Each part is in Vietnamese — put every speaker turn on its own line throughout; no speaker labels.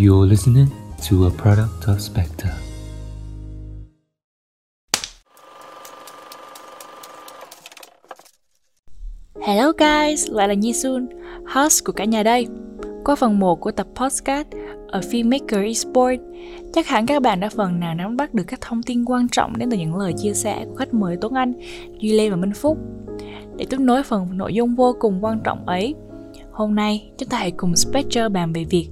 You're listening to a product of Spectre.
Hello guys, lại là Nhi Sun, host của cả nhà đây. Qua phần 1 của tập podcast ở Filmmaker Esport, chắc hẳn các bạn đã phần nào nắm bắt được các thông tin quan trọng đến từ những lời chia sẻ của khách mời Tuấn Anh, Duy Lê và Minh Phúc. Để tiếp nối phần nội dung vô cùng quan trọng ấy, hôm nay chúng ta hãy cùng Spectre bàn về việc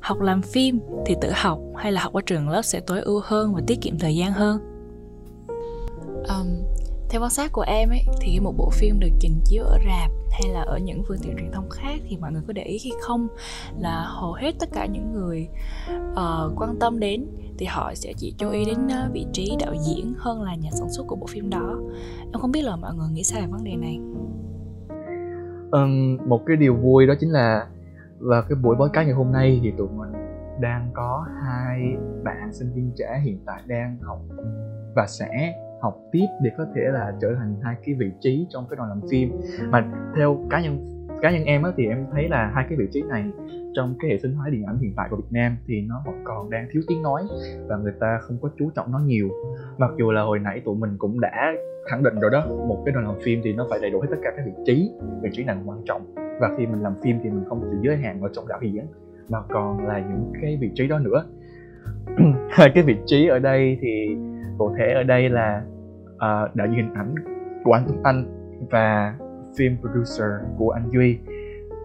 học làm phim thì tự học hay là học ở trường lớp sẽ tối ưu hơn và tiết kiệm thời gian hơn. Um, theo quan sát của em ấy thì một bộ phim được trình chiếu ở rạp hay là ở những phương tiện truyền thông khác thì mọi người có để ý khi không là hầu hết tất cả những người uh, quan tâm đến thì họ sẽ chỉ chú ý đến uh, vị trí đạo diễn hơn là nhà sản xuất của bộ phim đó em không biết là mọi người nghĩ sao về vấn đề này
um, một cái điều vui đó chính là và cái buổi podcast ngày hôm nay thì tụi mình đang có hai bạn sinh viên trẻ hiện tại đang học và sẽ học tiếp để có thể là trở thành hai cái vị trí trong cái đoàn làm phim. Mà theo cá nhân cá nhân em á thì em thấy là hai cái vị trí này trong cái hệ sinh thái điện ảnh hiện tại của Việt Nam thì nó vẫn còn đang thiếu tiếng nói và người ta không có chú trọng nó nhiều. Mặc dù là hồi nãy tụi mình cũng đã khẳng định rồi đó một cái đoàn làm phim thì nó phải đầy đủ hết tất cả các vị trí vị trí nào quan trọng. Và khi mình làm phim thì mình không chỉ giới hạn ở trong đạo diễn mà còn là những cái vị trí đó nữa. Hai cái vị trí ở đây thì cụ thể ở đây là uh, đạo diễn hình ảnh của anh Tuấn Anh và phim producer của anh Duy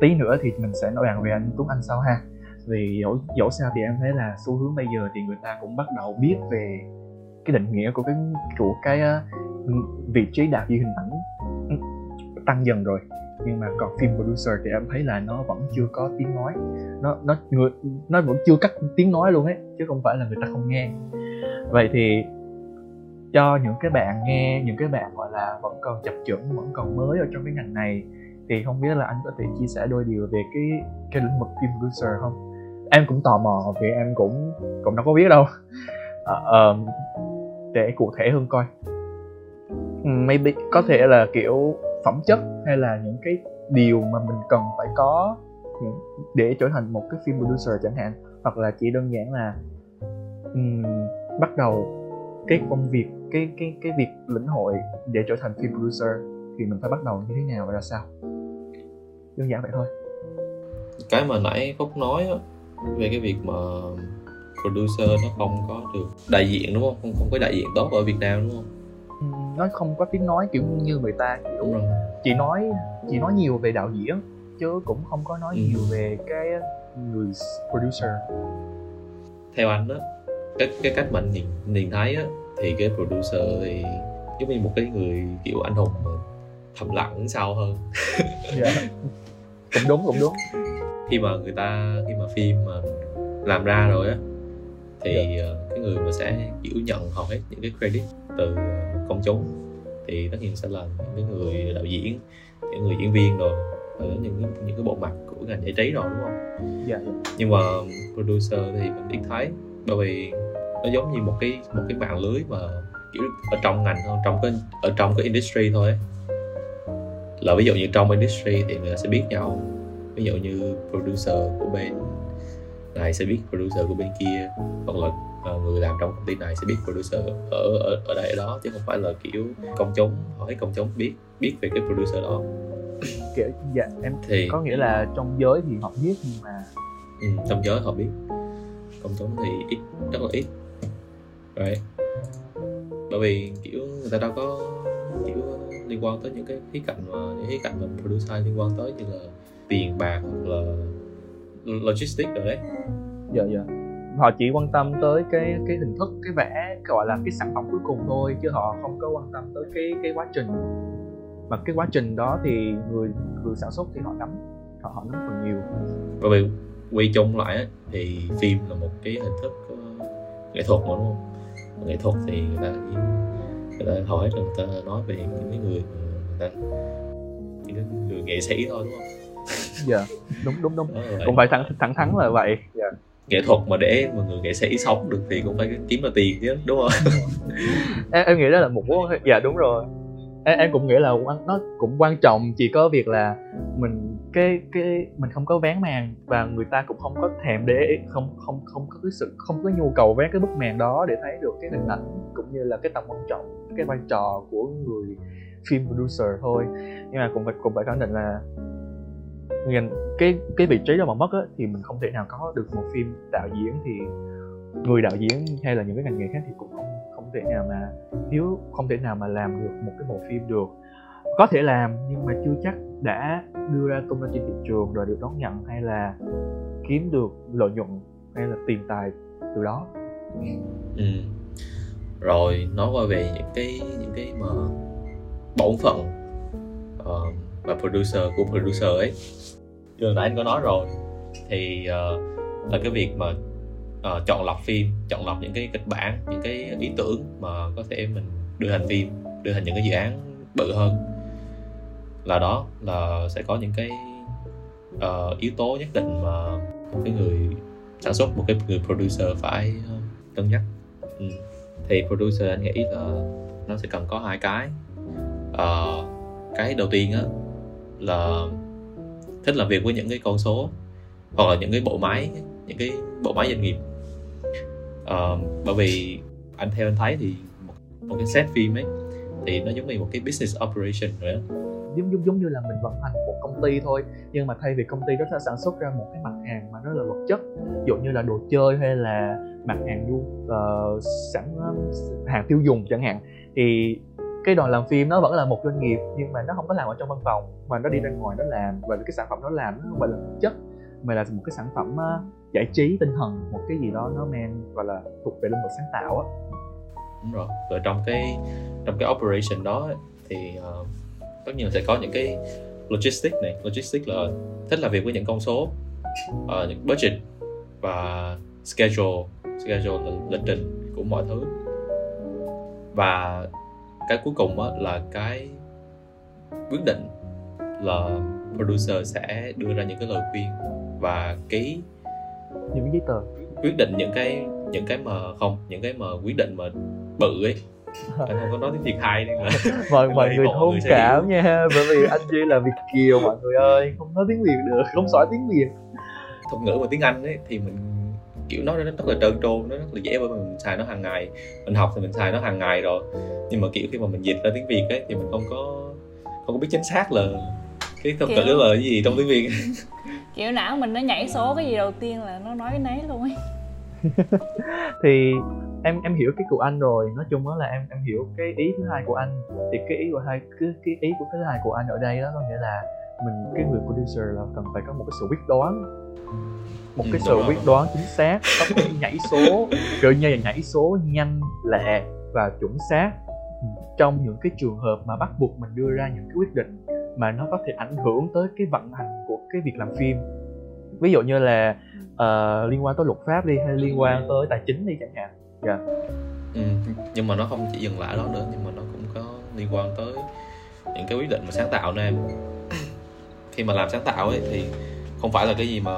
tí nữa thì mình sẽ nói bàn về anh Tuấn Anh sau ha. Vì dẫu, dẫu sao thì em thấy là xu hướng bây giờ thì người ta cũng bắt đầu biết về cái định nghĩa của cái của cái uh, vị trí đạo diễn hình ảnh ừ, tăng dần rồi. Nhưng mà còn phim producer thì em thấy là nó vẫn chưa có tiếng nói. Nó nó người nó vẫn chưa cắt tiếng nói luôn ấy chứ không phải là người ta không nghe. Vậy thì cho những cái bạn nghe những cái bạn gọi là vẫn còn chập chững vẫn còn mới ở trong cái ngành này thì không biết là anh có thể chia sẻ đôi điều về cái cái lĩnh vực phim producer không? Em cũng tò mò vì em cũng cũng đâu có biết đâu. Uh, uh, để cụ thể hơn coi. Ừ, maybe có thể là kiểu phẩm chất hay là những cái điều mà mình cần phải có để trở thành một cái phim producer chẳng hạn. Hoặc là chỉ đơn giản là um, bắt đầu cái công việc cái cái cái việc lĩnh hội để trở thành phim producer thì mình phải bắt đầu như thế nào và ra sao đơn giản vậy thôi
cái mà nãy phúc nói á, về cái việc mà producer nó không có được đại diện đúng không không không có đại diện tốt ở Việt Nam đúng không
nó không có tiếng nói kiểu như người ta kiểu đúng rồi. chỉ nói chỉ nói nhiều về đạo diễn chứ cũng không có nói ừ. nhiều về cái người producer
theo anh đó cái cái cách mà anh nhìn nhìn thấy á thì cái producer thì giống như một cái người kiểu anh hùng mà thầm lặng sau hơn
yeah. Dạ. cũng đúng cũng đúng
khi mà người ta khi mà phim mà làm ra rồi á thì yeah. Dạ. Ờ, cái người mà sẽ kiểu nhận hầu hết những cái credit từ công chúng thì tất nhiên sẽ là những cái người đạo diễn những người diễn viên rồi và những cái, những cái bộ mặt của ngành giải trí rồi đúng không?
Dạ.
Nhưng mà producer thì mình ít thấy bởi vì nó giống như một cái một cái mạng lưới mà kiểu ở trong ngành thôi trong cái ở trong cái industry thôi ấy. Là ví dụ như trong industry thì người ta sẽ biết nhau. Ví dụ như producer của bên này sẽ biết producer của bên kia. Hoặc là uh, người làm trong công ty này sẽ biết producer ở ở, ở đây ở đó. Chứ không phải là kiểu công chúng hỏi công chúng biết biết về cái producer đó.
Kiểu dạ em thì có nghĩa là trong giới thì họ biết nhưng mà
ừ, trong giới họ biết. Công chúng thì ít rất là ít. Right. bởi vì kiểu người ta đâu có kiểu liên quan tới những cái khía cạnh mà những khía cạnh mà producer liên quan tới như là tiền bạc hoặc là logistics rồi đấy.
Dạ dạ. Họ chỉ quan tâm tới cái cái hình thức cái vẽ gọi là cái sản phẩm cuối cùng thôi chứ họ không có quan tâm tới cái cái quá trình. Mà cái quá trình đó thì người người sản xuất thì họ nắm họ họ nắm phần nhiều.
Bởi vì quy chung lại thì phim là một cái hình thức uh, nghệ thuật mà đúng không? Nghệ thuật thì người ta ta hỏi người ta nói về những cái người người ta những cái người nghệ sĩ thôi đúng không?
Dạ yeah, đúng đúng. Đúng cũng phải thẳng thẳng thắn là vậy. Dạ. Yeah.
nghệ thuật mà để mà người nghệ sĩ sống được thì cũng phải kiếm ra tiền chứ đúng không?
Em, em nghĩ đó là một dạ đúng rồi em, em cũng nghĩ là nó cũng quan trọng chỉ có việc là mình cái cái mình không có ván màn và người ta cũng không có thèm để không không không có cái sự không có nhu cầu vén cái bức màn đó để thấy được cái hình ảnh cũng như là cái tầm quan trọng cái vai trò của người phim producer thôi. Nhưng mà cũng phải cũng phải khẳng định là ngành cái cái vị trí đó mà mất á, thì mình không thể nào có được một phim đạo diễn thì người đạo diễn hay là những cái ngành nghề khác thì cũng không thể nào mà thiếu không thể nào mà làm được một cái bộ phim được. Có thể làm nhưng mà chưa chắc đã đưa ra tung ra trên thị trường rồi được đón nhận hay là kiếm được lợi nhuận hay là tiền tài từ đó.
Ừ. rồi nói qua về những cái những cái mà bổn phận uh, và producer của producer ấy. Như nãy anh có nói rồi thì uh, là cái việc mà uh, chọn lọc phim chọn lọc những cái kịch bản những cái ý tưởng mà có thể mình đưa thành phim đưa thành những cái dự án bự hơn. Là đó là sẽ có những cái uh, yếu tố nhất định mà một cái người sản xuất một cái người producer phải uh, cân nhắc. Ừ. thì producer anh nghĩ là nó sẽ cần có hai cái. Uh, cái đầu tiên á là thích làm việc với những cái con số hoặc là những cái bộ máy những cái bộ máy doanh nghiệp uh, bởi vì anh theo anh thấy thì một, một cái set phim ấy thì nó giống như một cái business operation rồi đó
giống giống giống như là mình vận hành một công ty thôi nhưng mà thay vì công ty đó sẽ sản xuất ra một cái mặt hàng mà nó là vật chất ví dụ như là đồ chơi hay là mặt hàng du uh, sản hàng tiêu dùng chẳng hạn thì cái đoàn làm phim nó vẫn là một doanh nghiệp nhưng mà nó không có làm ở trong văn phòng mà nó đi ra ngoài nó làm và cái sản phẩm nó làm nó không phải là vật chất mà là một cái sản phẩm uh, giải trí tinh thần một cái gì đó nó mang gọi là thuộc về lĩnh vực sáng tạo á.
Đúng rồi. Và trong cái trong cái operation đó thì uh, tất nhiên là sẽ có những cái logistics này. Logistics là thích làm việc với những con số uh, những budget và schedule. Schedule là lịch trình của mọi thứ. Và cái cuối cùng á, là cái quyết định là producer sẽ đưa ra những cái lời khuyên và ký
những cái giấy tờ.
Quyết định những cái những cái mà không những cái mà quyết định mà bự ấy. Anh không có nói tiếng việt hay nên là
mọi mọi người thông cảm nha bởi vì anh duy là việt kiều mọi người ơi không nói tiếng việt được không giỏi tiếng việt.
Thuật ngữ mà tiếng anh ấy thì mình kiểu nó rất là trơn tru nó rất là dễ bởi vì mình xài nó hàng ngày. Mình học thì mình xài nó hàng ngày rồi. Nhưng mà kiểu khi mà mình dịch ra tiếng việt ấy thì mình không có không có biết chính xác là cái thuật ngữ là cái gì trong tiếng việt
kiểu não mình nó nhảy số cái gì đầu tiên là nó nói cái nấy luôn ấy.
Thì em em hiểu cái của anh rồi. Nói chung đó là em em hiểu cái ý thứ hai của anh. Thì cái ý của hai cái, cái ý của thứ hai của anh ở đây đó có nghĩa là mình cái người producer là cần phải có một cái sự quyết đoán. Một cái ừ, sự quyết đoán chính xác có thể nhảy số kiểu như là nhảy số nhanh lẹ và chuẩn xác. Trong những cái trường hợp mà bắt buộc mình đưa ra những cái quyết định mà nó có thể ảnh hưởng tới cái vận hành của cái việc làm phim. Ví dụ như là uh, liên quan tới luật pháp đi hay liên quan tới tài chính đi chẳng hạn. Dạ. Yeah.
ừ, nhưng mà nó không chỉ dừng lại đó nữa nhưng mà nó cũng có liên quan tới những cái quyết định mà sáng tạo nên khi mà làm sáng tạo ấy thì không phải là cái gì mà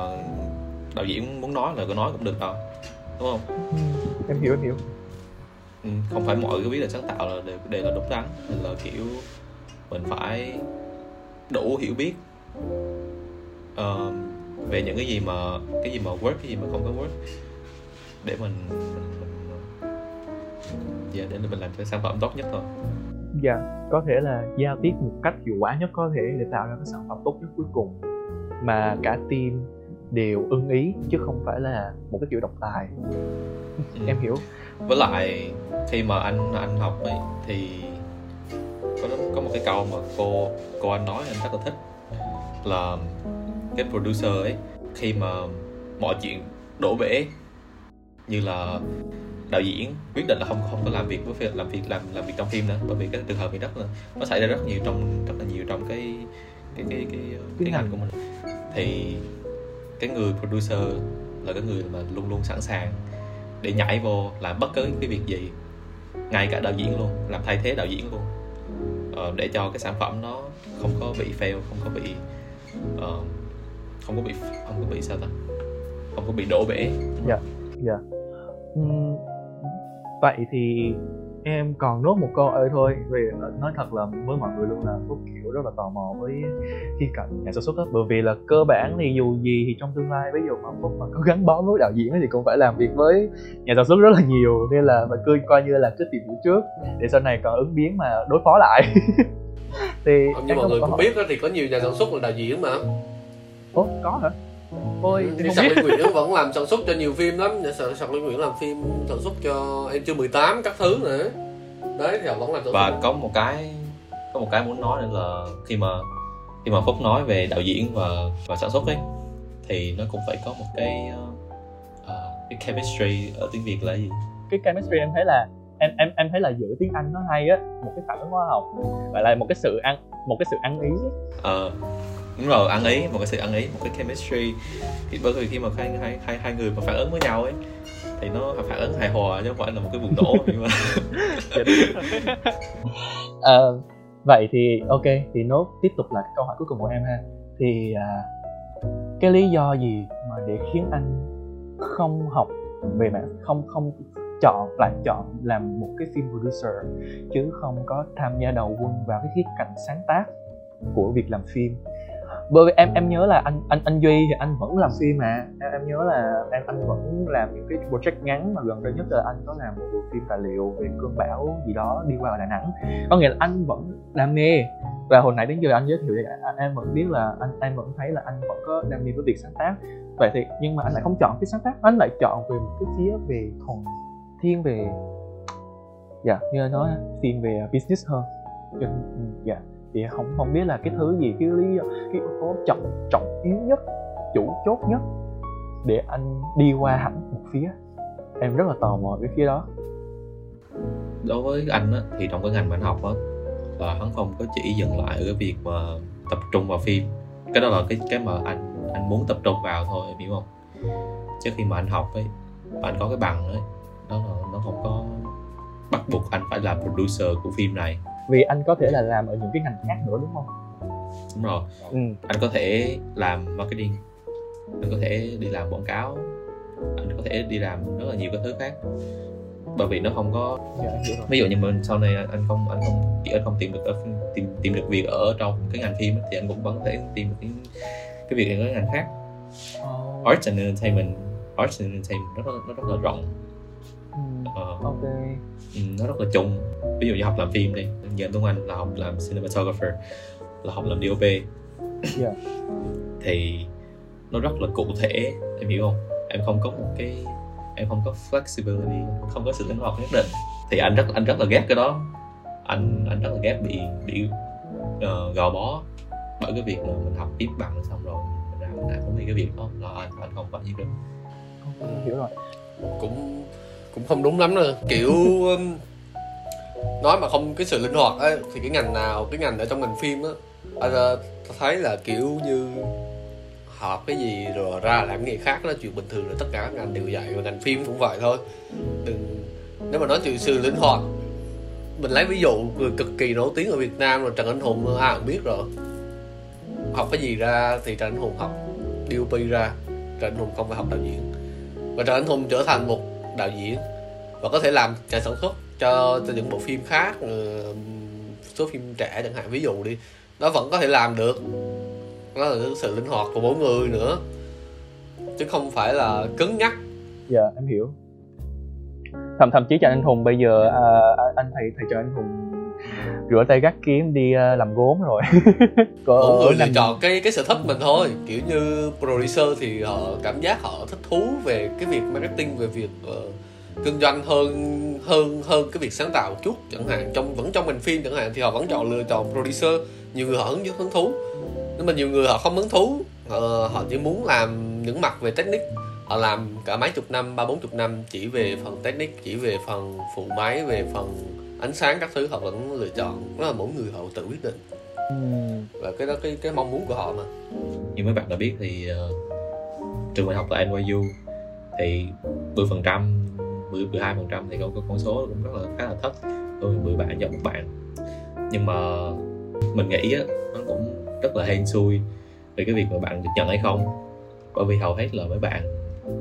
đạo diễn muốn nói là cứ nói cũng được đâu đúng không?
Ừ, em hiểu em hiểu.
Ừ, không phải mọi cái quyết định sáng tạo là đều, đều là đúng đắn. Là kiểu mình phải đủ hiểu biết. Uh, về những cái gì mà cái gì mà work cái gì mà không có work. Để mình dạ để mình làm cái sản phẩm tốt nhất thôi.
Dạ có thể là giao tiếp một cách hiệu quả nhất có thể để tạo ra cái sản phẩm tốt nhất cuối cùng. Mà cả team đều ưng ý chứ không phải là một cái kiểu độc tài. Ừ. em hiểu.
Với lại khi mà anh anh học ấy thì có có một cái câu mà cô cô anh nói anh rất là thích là cái producer ấy khi mà mọi chuyện đổ bể như là đạo diễn quyết định là không không có làm việc với làm việc làm làm việc trong phim nữa bởi vì cái trường hợp này rất là nó xảy ra rất nhiều trong rất là nhiều trong cái cái cái cái, cái ngành của mình. Thì cái người producer là cái người mà luôn luôn sẵn sàng để nhảy vô làm bất cứ cái việc gì ngay cả đạo diễn luôn làm thay thế đạo diễn luôn Ờ, để cho cái sản phẩm nó không có bị fail không có bị uh, không có bị không có bị sao ta? Không có bị đổ bể.
Dạ dạ. Uhm, vậy thì em còn nốt một câu ơi thôi vì nói thật là với mọi người luôn là phúc kiểu rất là tò mò với khi cạnh nhà sản xuất á. Bởi vì là cơ bản thì dù gì thì trong tương lai ví dụ mà phúc mà có gắn bó với đạo diễn thì cũng phải làm việc với nhà sản xuất rất là nhiều. Nên là phải cứ coi như là cứ tìm hiểu trước để sau này còn ứng biến mà đối phó lại.
Thì như mọi người cũng biết đó, thì có nhiều nhà sản xuất là đạo diễn mà.
Ủa có hả?
Ôi, thì Sạc Liên Nguyễn vẫn làm sản xuất cho nhiều phim lắm. Sạc, Sạc Liên Nguyễn làm phim sản xuất cho em chưa 18 các thứ nữa. Đấy thì họ vẫn làm sản
Và có một cái có một cái muốn nói nữa là khi mà khi mà Phúc nói về đạo diễn và và sản xuất ấy thì nó cũng phải có một cái uh, cái chemistry ở tiếng Việt là gì?
Cái chemistry em thấy là em em em thấy là giữa tiếng Anh nó hay á một cái phản ứng hóa học gọi là một cái sự ăn một cái sự ăn ý.
Ờ đúng rồi ăn ý một cái sự ăn ý một cái chemistry. Thì bởi vì khi mà hai hai hai, hai người mà phản ứng với nhau ấy thì nó phản ứng hài hòa chứ không phải là một cái bùng nổ. Nhưng mà
à, vậy thì ok thì nốt tiếp tục là câu hỏi cuối cùng của em ha. Thì à, cái lý do gì mà để khiến anh không học về mạng không không chọn lại chọn làm một cái phim producer chứ không có tham gia đầu quân vào cái khía cạnh sáng tác của việc làm phim bởi vì em em nhớ là anh anh anh duy thì anh vẫn làm phim mà em, em nhớ là em anh vẫn làm những cái project ngắn mà gần đây nhất là anh có làm một bộ phim tài liệu về cơn bão gì đó đi qua đà nẵng. Có nghĩa là anh vẫn đam mê. Và hồi nãy đến giờ anh giới thiệu thì em vẫn biết là anh em vẫn thấy là anh vẫn có đam mê với việc sáng tác. Vậy thì nhưng mà anh lại không chọn cái sáng tác anh lại chọn về một cái phía về thuần thiên về dạ như anh nói thiên về business hơn. Ừ, dạ. yeah thì không không biết là cái thứ gì cái lý do cái yếu tố trọng trọng yếu nhất chủ chốt nhất để anh đi qua hẳn một phía. Em rất là tò mò cái phía đó.
Đối với anh á, thì trong cái ngành mà anh học á là hắn không có chỉ dừng lại ở cái việc mà tập trung vào phim. Cái đó là cái cái mà anh anh muốn tập trung vào thôi em hiểu không? Chứ khi mà anh học ấy và anh có cái bằng ấy đó là nó không có bắt buộc anh phải làm producer của phim này
vì anh có thể là làm ở những cái ngành khác nữa đúng không?
Đúng rồi. Ừ. anh có thể làm marketing. Anh có thể đi làm quảng cáo. Anh có thể đi làm rất là nhiều cái thứ khác. Bởi vì nó không có dạ, ví dụ như mình sau này anh không anh không chỉ anh không tìm được tìm tìm được việc ở trong cái ngành phim thì anh cũng vẫn có thể tìm được cái cái việc ở cái ngành khác. Oh. arts and entertainment. Arts and entertainment rất, nó rất là rộng
ừ. uh, ok.
Ừ, nó rất là chung. Ví dụ như học làm phim đi giờ Tuấn Anh là học làm cinematographer là học làm DOP yeah. Dạ. thì nó rất là cụ thể em hiểu không? Em không có một cái em không có flexibility không có sự linh hoạt nhất định. Thì anh rất anh rất là ghét cái đó. Anh anh rất là ghét bị bị uh, gò bó bởi cái việc là mình học tiếp bằng xong rồi mình ra mình làm không cái việc đó là anh anh không phải như được
hiểu rồi.
Cũng cũng không đúng lắm đâu. Kiểu um, nói mà không cái sự linh hoạt ấy, thì cái ngành nào, cái ngành ở trong ngành phim á à, ta thấy là kiểu như học cái gì rồi ra làm nghề khác là chuyện bình thường là tất cả các ngành đều vậy, và ngành phim cũng vậy thôi. Đừng, nếu mà nói chuyện sự linh hoạt, mình lấy ví dụ người cực kỳ nổi tiếng ở Việt Nam là Trần Anh Hùng, ai cũng biết rồi. Học cái gì ra thì Trần Anh Hùng học DOP ra, Trần Anh Hùng không phải học đạo diễn. Và Trần Anh Hùng trở thành một đạo diễn và có thể làm nhà sản xuất cho cho những bộ phim khác số phim trẻ chẳng hạn. Ví dụ đi nó vẫn có thể làm được. Nó là sự linh hoạt của mỗi người nữa chứ không phải là cứng nhắc.
Dạ yeah, em hiểu. Thậm thậm chí cho anh hùng bây giờ à, à anh thầy thầy cho anh hùng rửa tay gắt kiếm đi uh, làm gốm rồi.
Mỗi người lựa chọn cái cái sở thích mình thôi. Kiểu như producer thì họ cảm giác họ thích thú về cái việc marketing về việc uh, kinh doanh hơn hơn hơn cái việc sáng tạo chút chẳng hạn. Trong vẫn trong ngành phim chẳng hạn thì họ vẫn chọn lựa chọn producer nhiều người họ hứng hứng thú. Nhưng mà nhiều người họ không hứng thú. Họ, họ chỉ muốn làm những mặt về technique. Họ làm cả mấy chục năm ba bốn chục năm chỉ về phần technique chỉ về phần phụ máy về phần ánh sáng các thứ họ vẫn lựa chọn. Đó là mỗi người họ tự quyết định. Và cái đó cái cái mong muốn của họ mà.
Như mấy bạn đã biết thì uh, trường đại học tại NYU thì 10 phần trăm 10 12 phần trăm thì con con số cũng rất là khá là thấp. Tôi 10 bạn cho một bạn. Nhưng mà mình nghĩ á nó cũng rất là hên xui về cái việc mà bạn được nhận hay không. Bởi vì hầu hết là mấy bạn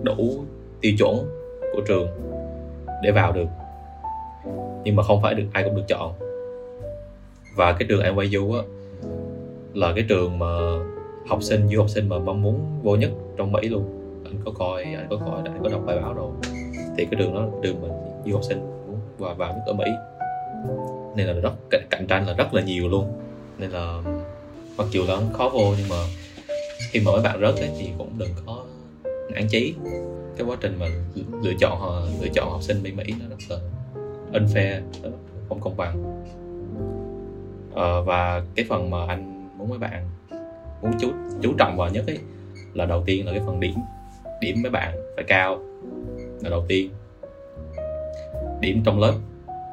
đủ tiêu chuẩn của trường để vào được nhưng mà không phải được ai cũng được chọn. Và cái trường NYU á là cái trường mà học sinh du học sinh mà mong muốn vô nhất trong Mỹ luôn. Anh có coi anh có coi anh có đọc bài báo rồi thì cái đường đó là mà du học sinh muốn vào vào nhất ở Mỹ. Nên là rất cạnh, cạnh tranh là rất là nhiều luôn. Nên là mặc dù là khó vô nhưng mà khi mà mấy bạn rớt ấy, thì cũng đừng có nản chí. Cái quá trình mà lựa chọn lựa chọn học sinh bên Mỹ nó rất là unfair nó không công bằng. Ờ, và cái phần mà anh muốn mấy bạn muốn chú chú trọng vào nhất ấy là đầu tiên là cái phần điểm điểm mấy bạn phải cao là đầu tiên. Điểm trong lớp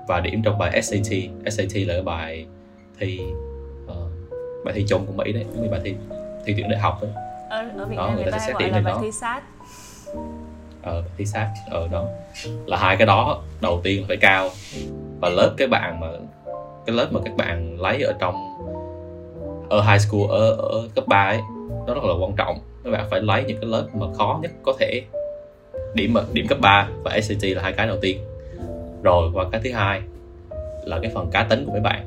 và điểm trong bài SAT SAT là cái bài thi uh, bài thi chung của Mỹ đấy cái bài thi thi tuyển đại học ấy.
Ở, ở Việt đó, Nam người ta, sẽ gọi là bài đó. thi sát
ở thi sát ở đó. Là hai cái đó đầu tiên là phải cao. Và lớp cái bạn mà, cái lớp mà các bạn lấy ở trong, ở high school, ở ở cấp 3 ấy, nó rất là quan trọng. Các bạn phải lấy những cái lớp mà khó nhất có thể. Điểm điểm cấp 3 và SAT là hai cái đầu tiên. Rồi, qua cái thứ hai là cái phần cá tính của mấy bạn.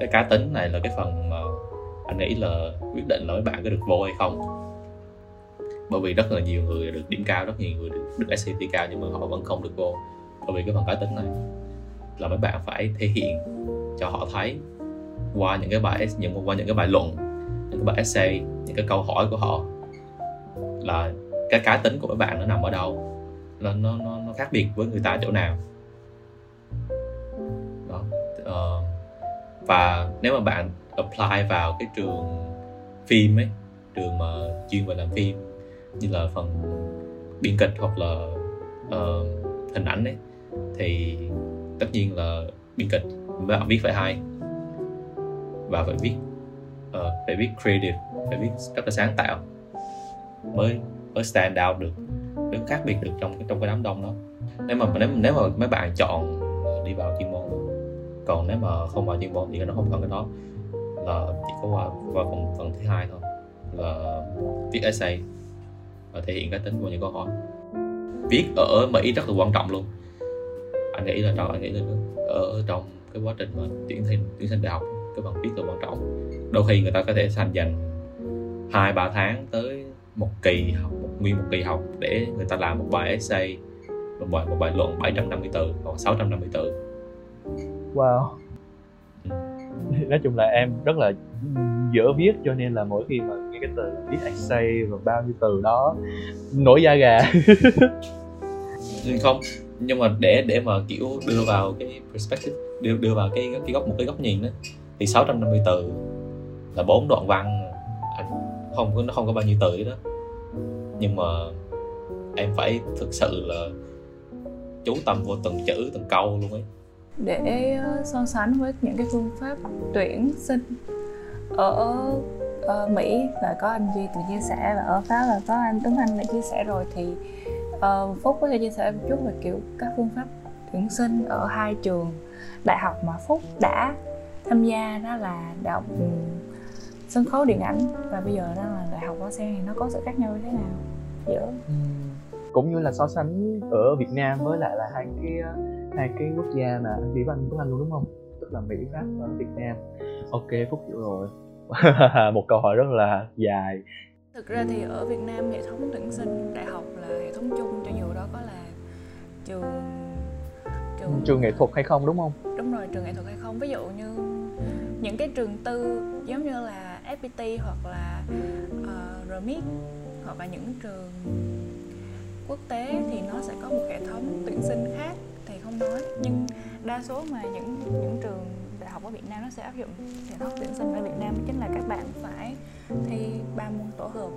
Cái cá tính này là cái phần mà anh nghĩ là quyết định là mấy bạn có được vô hay không bởi vì rất là nhiều người được điểm cao rất nhiều người được, được SAT cao nhưng mà họ vẫn không được vô. Bởi vì cái phần cá tính này là mấy bạn phải thể hiện cho họ thấy qua những cái bài những qua những cái bài luận những cái bài essay những cái câu hỏi của họ là cái cá tính của mấy bạn nó nằm ở đâu nó nó nó, nó khác biệt với người ta chỗ nào. Đó uh, và nếu mà bạn apply vào cái trường phim ấy trường mà chuyên về làm phim như là phần biên kịch hoặc là uh, hình ảnh ấy thì tất nhiên là biên kịch bạn viết phải hay và phải viết uh, phải viết creative phải viết rất là sáng tạo mới mới stand out được mới khác biệt được trong trong cái đám đông đó. Nếu mà nếu nếu mà mấy bạn chọn ờ, đi vào chuyên môn còn nếu mà không vào chuyên môn thì nó không cần cái đó là chỉ có qua qua phần phần thứ hai thôi là viết essay và thể hiện cá tính của những câu hỏi. Viết ở Mỹ rất là quan trọng luôn. Anh nghĩ là trong anh nghĩ là ở trong cái quá trình mà tuyển sinh tuyển sinh đại học cái bằng viết là quan trọng. Đôi khi người ta có thể dành dành hai ba tháng tới một kỳ học một nguyên một kỳ học để người ta làm một bài essay một bài một bài luận 750 từ hoặc 650 từ.
Wow. Nói chung là em rất là dở viết cho nên là mỗi khi mà nghe cái từ viết essay và bao nhiêu từ đó nổi da gà.
Không nhưng mà để để mà kiểu đưa vào cái perspective đưa đưa vào cái cái góc một cái góc nhìn đó thì 650 từ là bốn đoạn văn. Anh không có nó không có bao nhiêu từ đó nhưng mà em phải thực sự là chú tâm vô từng chữ từng câu luôn ấy.
Để ờ, so sánh với những cái phương pháp tuyển sinh ở ở Mỹ và có anh Duy tự chia sẻ và ở Pháp là có anh Tuấn Anh đã chia sẻ rồi thì uh, Phúc có thể chia sẻ một chút về kiểu các phương pháp tuyển sinh ở hai trường đại học mà Phúc đã tham gia đó là đại học ừ, sân khấu điện ảnh và bây giờ đó là đại học hoa sen thì nó có sự khác nhau như thế nào? Giữa ừ,
cũng như là so sánh ở Việt Nam với lại là hai cái hai cái quốc gia mà anh Diệp anh Tuấn Anh luôn đúng không? Tức là Mỹ Pháp và Việt Nam. Ok Phúc hiểu rồi. một câu hỏi rất là dài.
Thực ra thì ở Việt Nam hệ thống tuyển sinh đại học là hệ thống chung cho dù đó có là trường
trường trường nghệ thuật hay không đúng không?
Đúng rồi trường nghệ thuật hay không. Ví dụ như những cái trường tư giống như là FPT hoặc là uh, RMIT hoặc là những trường quốc tế thì nó sẽ có một hệ thống tuyển sinh khác thì không nói. Nhưng đa số mà những những trường học ở Việt Nam nó sẽ áp dụng để học tuyển sinh ở Việt Nam. Chính là các bạn phải thi ba môn tổ hợp.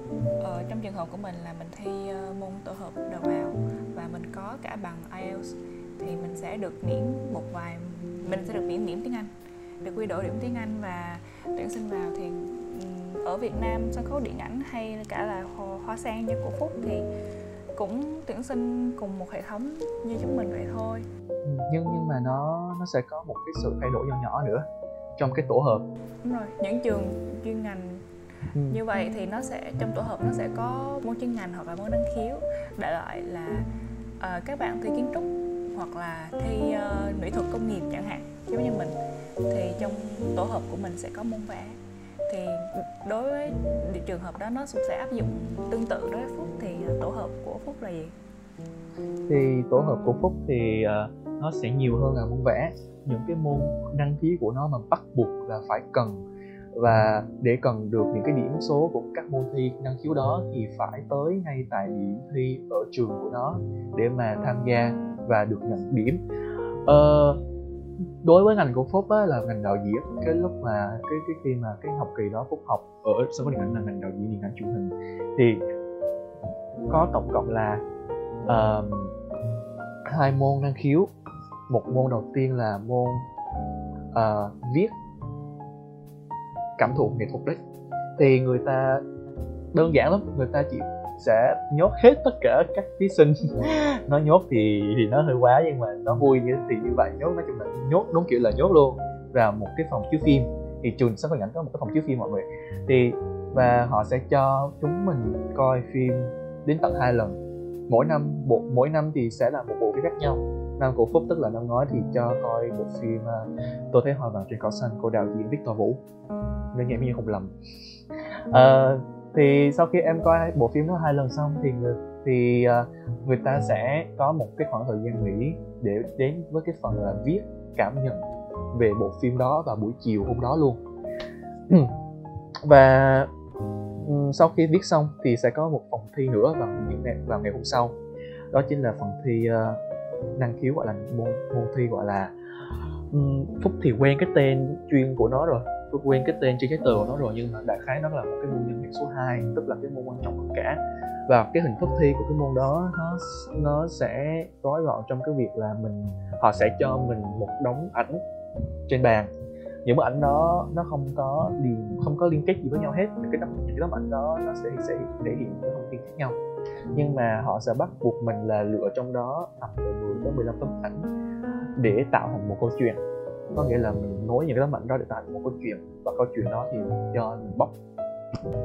Ở trong trường hợp của mình là mình thi uh, môn tổ hợp đầu vào và mình có cả bằng IELTS thì mình sẽ được miễn một vài mình sẽ được miễn điểm tiếng Anh được quy đổi điểm tiếng Anh và tuyển sinh vào thì ở Việt Nam sân khấu điện ảnh hay cả là hoa sen như của Phúc thì cũng tuyển sinh cùng một hệ thống như chúng mình vậy thôi.
Nhưng nhưng mà nó nó sẽ có một cái sự thay đổi nhỏ nhỏ nữa trong cái tổ hợp.
Đúng rồi những trường chuyên ngành ừ. như vậy thì nó sẽ trong tổ hợp nó sẽ có môn chuyên ngành hoặc là môn năng khiếu. Đại loại là uh, các bạn thi kiến trúc hoặc là thi uh, mỹ thuật công nghiệp chẳng hạn giống như mình. Thì trong tổ hợp của mình sẽ có môn vẽ thì đối với trường hợp đó nó cũng sẽ áp dụng tương tự đối với phúc thì à, tổ hợp của phúc là gì?
Thì tổ hợp của phúc thì uh, nó sẽ nhiều hơn là môn vẽ. Những cái môn đăng ký của nó mà bắt buộc là phải cần và để cần được những cái điểm số của các môn thi năng khiếu đó thì phải tới ngay tại điểm thi ở trường của nó để mà tham gia và được nhận điểm. Ờ, đối với ngành của phúc á, là ngành đạo diễn cái lúc mà cái cái khi mà cái học kỳ đó phúc học ở sân khấu điện ảnh là ngành đạo diễn điện ảnh truyền hình thì có tổng cộng là uh, hai môn năng khiếu. Một môn đầu tiên là môn uh, viết cảm thụ nghệ thuật đấy. Thì người ta đơn giản lắm người ta chỉ sẽ nhốt hết tất cả các thí sinh. Nó nhốt thì thì nó hơi quá nhưng mà nó vui như thì như vậy. Nhốt nói chung là nhốt đúng kiểu là nhốt luôn. Vào một cái phòng chiếu phim. Thì trường sẽ khấu ảnh có một cái phòng chiếu phim mọi người. Thì và họ sẽ cho chúng mình coi phim đến tận hai lần. Mỗi năm bộ mỗi năm thì sẽ là một bộ phim khác nhau. Năm của phúc tức là năm ngoái thì cho coi bộ phim uh, tôi thấy hoa vàng trên cỏ xanh của đạo diễn Victor Vũ. Nếu như em như không lầm. Uh, thì sau khi em coi bộ phim đó hai lần xong thì người thì uh, người ta sẽ có một cái khoảng thời gian nghỉ để đến với cái phần là viết cảm nhận về bộ phim đó vào buổi chiều hôm đó luôn. Và sau khi viết xong thì sẽ có một phòng thi nữa vào những ngày vào ngày hôm sau. Đó chính là phần thi uh, năng khiếu gọi là môn môn thi gọi là um, phúc thì quen cái tên chuyên của nó rồi tôi quen cái tên trên cái tờ của nó rồi, nhưng mà đại khái nó là một cái môn nhân hệ số 2 tức là cái môn quan trọng hơn cả. Và cái hình thức thi của cái môn đó, nó nó sẽ gói gọn trong cái việc là mình, họ sẽ cho mình một đống ảnh trên bàn. Những bức ảnh đó, nó không có liền không có liên kết gì với nhau hết. Những cái tấm những cái tấm ảnh đó, nó sẽ sẽ thể hiện những thông tin khác nhau. Nhưng mà họ sẽ bắt buộc mình là lựa trong đó tầm từ 10 tới 15 tấm ảnh để tạo thành một câu chuyện có nghĩa là mình nối những cái tấm ảnh đó để tạo thành một câu chuyện và câu chuyện đó thì cho mình bóc.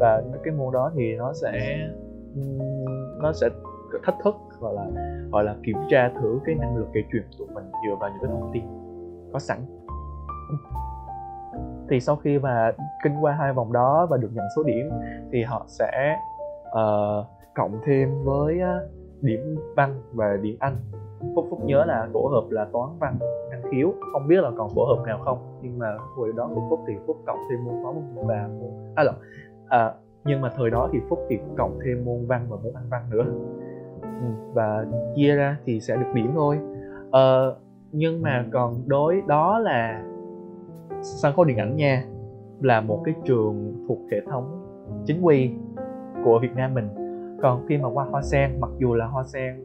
Và cái môn đó thì nó sẽ nó sẽ thách thức gọi là gọi là kiểm tra thử cái năng lực kể chuyện của mình dựa vào những cái thông tin có sẵn. Thì sau khi mà kinh qua hai vòng đó và được nhận số điểm thì họ sẽ uh, cộng thêm với uh, điểm văn và điểm anh phúc phúc nhớ là tổ hợp là toán văn năng khiếu. Không biết là còn tổ hợp nào không nhưng mà hồi đó của phúc thì phúc cộng thêm môn toán và môn à lộn à, nhưng mà thời đó thì phúc thì cộng thêm môn văn và môn anh văn nữa. Ừ, và chia ra thì sẽ được điểm thôi. À, nhưng mà còn đối đó là sân khấu điện ảnh nha là một cái trường thuộc hệ thống chính quy của Việt Nam mình. Còn khi mà qua Hoa Sen mặc dù là Hoa Sen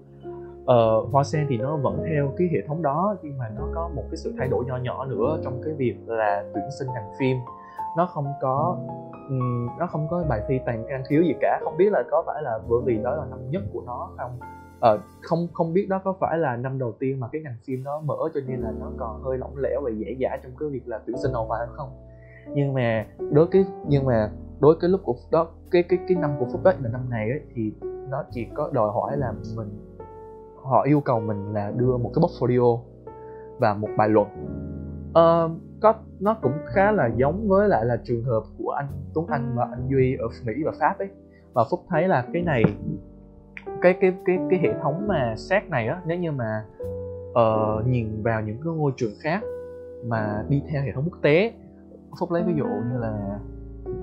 uh, Hoa Sen thì nó vẫn theo cái hệ thống đó nhưng mà nó có một cái sự thay đổi nhỏ nhỏ nữa trong cái việc là tuyển sinh ngành phim. Nó không có um, nó không có bài thi toàn năng khiếu gì cả. Không biết là có phải là bởi vì đó là năm nhất của nó không? Uh, không không biết đó có phải là năm đầu tiên mà cái ngành phim nó mở cho nên là nó còn hơi lỏng lẻo và dễ dãi trong cái việc là tuyển sinh đầu vào không? Nhưng mà đối cái nhưng mà đối cái lúc của đó cái cái cái năm của phúc đó là năm này ấy, thì nó chỉ có đòi hỏi là mình họ yêu cầu mình là đưa một cái portfolio và một bài luận. Uh, có nó cũng khá là giống với lại là trường hợp của anh Tuấn Anh và anh Duy ở Mỹ và Pháp ấy. Và Phúc thấy là cái này cái cái cái cái hệ thống mà xét này á nếu như mà uh, nhìn vào những cái ngôi trường khác mà đi theo hệ thống quốc tế phúc lấy ví dụ như là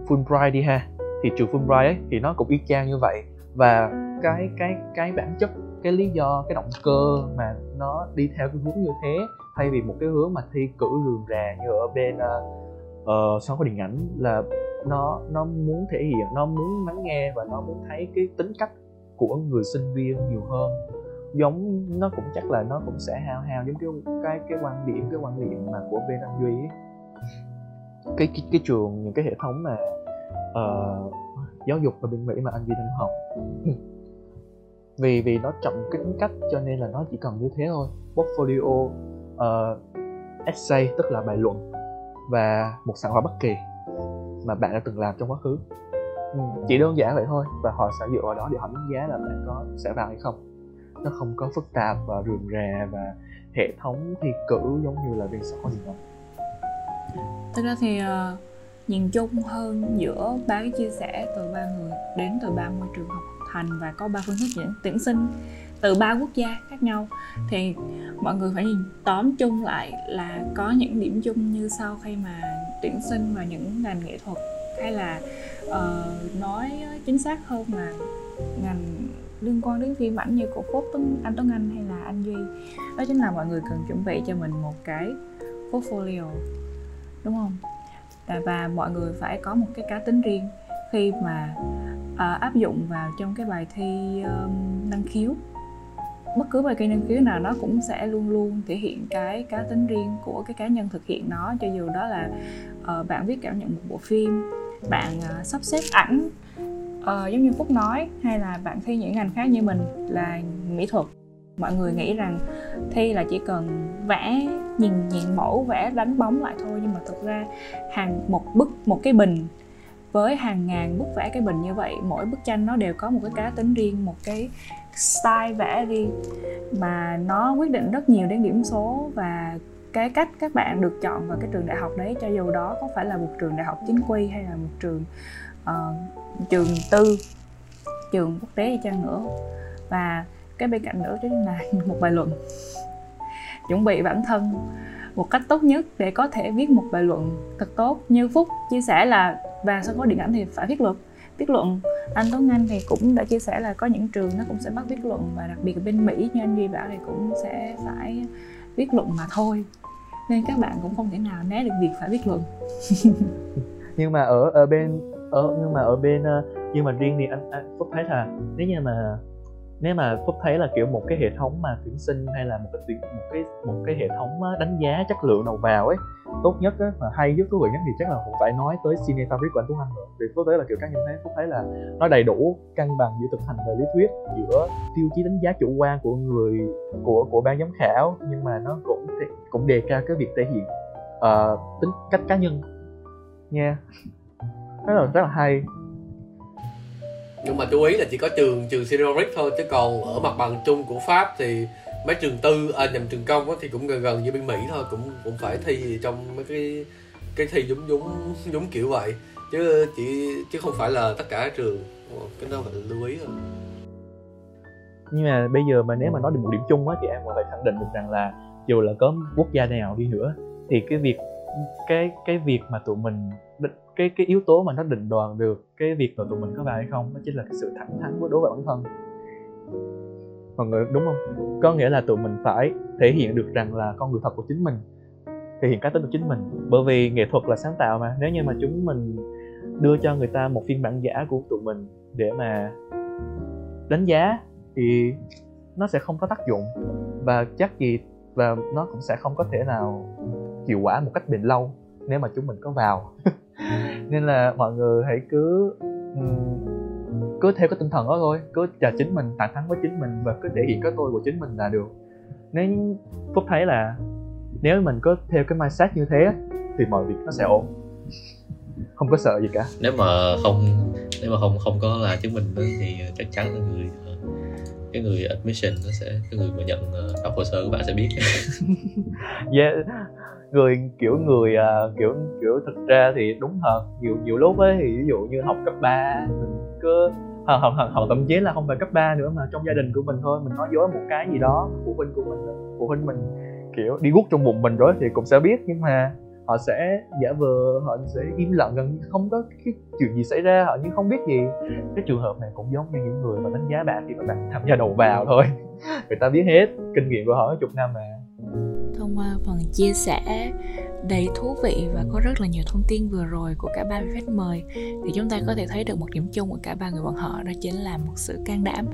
Fulbright đi ha. Thì trường Fulbright ấy thì nó cũng y chang như vậy. Và cái cái cái bản chất cái lý do cái động cơ mà nó đi theo cái hướng như thế thay vì một cái hướng mà thi cử rườm rà như ở bên uh, sân khấu điện ảnh là nó nó muốn thể hiện nó muốn lắng nghe và nó muốn thấy cái tính cách của người sinh viên nhiều hơn giống nó cũng chắc là nó cũng sẽ hao hao giống cái cái cái quan điểm cái quan điểm mà của bên anh duy ấy. cái cái cái trường những cái hệ thống mà uh, giáo dục ở bên mỹ mà anh duy đang học vì vì nó trọng cái tính cách cho nên là nó chỉ cần như thế thôi. Portfolio uh, essay tức là bài luận và một sản phẩm bất kỳ mà bạn đã từng làm trong quá khứ. Ừ, chỉ đơn giản vậy thôi và họ sẽ dựa vào đó để họ đánh giá là bạn có sẽ vào hay không. Nó không có phức tạp và rườm rà và hệ thống thi cử giống như là bên sở gì đâu
thực ra thì uh, nhìn chung hơn giữa ba cái chia sẻ từ ba người đến từ ba môi trường học hành và có ba phương thức tuyển, tuyển sinh từ ba quốc gia khác nhau. Thì mọi người phải nhìn tóm chung lại là có những điểm chung như sau khi mà tuyển sinh vào những ngành nghệ thuật hay là uh, nói chính xác hơn là ngành liên quan đến phim ảnh như của Phúc Tuấn, anh Tuấn Anh hay là anh Duy. Đó chính là mọi người cần chuẩn bị cho mình một cái portfolio đúng không? À, và mọi người phải có một cái cá tính riêng khi mà uh, áp dụng vào trong cái bài thi um, năng khiếu. Bất cứ bài thi năng khiếu nào nó cũng sẽ luôn luôn thể hiện cái cá tính riêng của cái cá nhân thực hiện nó cho dù đó là uh, bạn viết cảm nhận một bộ phim bạn uh, sắp xếp ảnh uh, giống như phúc nói hay là bạn thi những ngành khác như mình là mỹ thuật. Mọi người nghĩ rằng thi là chỉ cần vẽ nhìn nhìn mẫu vẽ đánh bóng lại thôi nhưng mà thực ra hàng một bức một cái bình với hàng ngàn bức vẽ cái bình như vậy mỗi bức tranh nó đều có một cái cá tính riêng một cái style vẽ riêng mà nó quyết định rất nhiều đến điểm số và cái cách các bạn được chọn vào cái trường đại học đấy cho dù đó có phải là một trường đại học chính quy hay là một trường uh, trường tư trường quốc tế hay chăng nữa. Và cái bên cạnh nữa chính là một bài luận. Chuẩn bị bản thân một cách tốt nhất để có thể viết một bài luận thật tốt. Như phúc chia sẻ là và sân khấu điện ảnh thì phải viết luận. Viết luận anh Tuấn Anh thì cũng đã chia sẻ là có những trường nó cũng sẽ bắt viết luận và đặc biệt ở bên Mỹ như anh Duy bảo thì cũng sẽ phải viết luận mà thôi. Nên các bạn cũng không thể nào né được việc phải viết luận.
Nhưng mà ở ở bên ở nhưng mà ở bên ờ, nhưng mà riêng thì anh, anh Phúc thấy là nếu như mà nếu mà phúc thấy là kiểu một cái hệ thống mà tuyển sinh hay là một cái tuyển một cái một cái hệ thống ờ, đánh giá chất lượng đầu vào ấy tốt nhất á, mà hay nhất thú vị nhất thì chắc là cũng phải nói tới cine fabric của anh Tuấn Anh rồi. Vì phúc thấy là kiểu cá nhân thấy phúc thấy là nó đầy đủ cân bằng giữa thực hành và lý thuyết giữa tiêu chí đánh giá chủ quan của người của của ban giám khảo nhưng mà nó cũng cũng đề cao cái việc thể hiện uh, tính cách cá nhân. Nha rất là rất là hay.
Nhưng mà chú ý là chỉ có trường trường Sirius thôi chứ còn ở mặt bằng chung của Pháp thì mấy trường tư à, nhầm trường công thì cũng gần gần như bên Mỹ thôi cũng cũng phải thi trong mấy cái cái thi giống giống giống kiểu vậy. Chứ chỉ chứ không phải là tất cả các trường cái đó phải lưu ý thôi.
Nhưng mà bây giờ mà nếu mà nói được một điểm chung á thì em còn phải khẳng định được rằng là dù là có quốc gia nào đi nữa thì cái việc cái cái việc mà tụi mình cái cái yếu tố mà nó định đoàn được cái việc mà tụi mình có vào hay không đó chính là cái sự thẳng thắn với đối với bản thân mọi người, đúng không? Có nghĩa là tụi mình phải thể hiện được rằng là con người thật của chính mình, thể hiện cá tính của chính mình. Bởi vì nghệ thuật là sáng tạo mà. Nếu như mà chúng mình đưa cho người ta một phiên bản giả của tụi mình để mà đánh giá thì nó sẽ không có tác dụng. Và chắc gì, và nó cũng sẽ không có thể nào hiệu quả một cách bền lâu nếu mà chúng mình có vào. Nên là mọi người hãy cứ cứ theo cái tinh thần đó thôi cứ là chính mình thẳng thắn với chính mình và cứ thể hiện cái tôi của chính mình là được. Nếu phúc thấy là nếu mình có theo cái mindset như thế thì mọi việc nó sẽ ổn. Không có sợ gì cả.
Nếu mà không nếu mà không không có là chứng minh thì chắc chắn là người cái người admission nó sẽ cái người mà nhận ờ, đọc hồ sơ của bạn sẽ biết.
Yeah người kiểu người uh, kiểu kiểu thực ra thì đúng thật. Nhiều nhiều lúc ấy thì ví dụ như học cấp 3 mình cứ hoặc, hoặc, hoặc, thậm chí là không phải cấp 3 nữa mà trong gia đình của mình thôi. Mình nói dối một cái gì đó phụ huynh của mình phụ huynh mình kiểu đi guốc trong bụng mình rồi thì cũng sẽ biết. Nhưng mà họ sẽ giả vờ họ sẽ im lặng gần như không có cái chuyện gì xảy ra họ như không biết gì. Cái trường hợp này cũng giống như những người mà đánh giá bạn khi mà bạn tham gia đầu vào thôi. Người ta biết hết kinh nghiệm của họ chục năm mà.
Thông qua phần chia sẻ đầy thú vị và có rất là nhiều thông tin vừa rồi của cả ba vị khách mời. Thì chúng ta có thể thấy được một điểm chung của cả ba người bọn họ đó chính là một sự can đảm.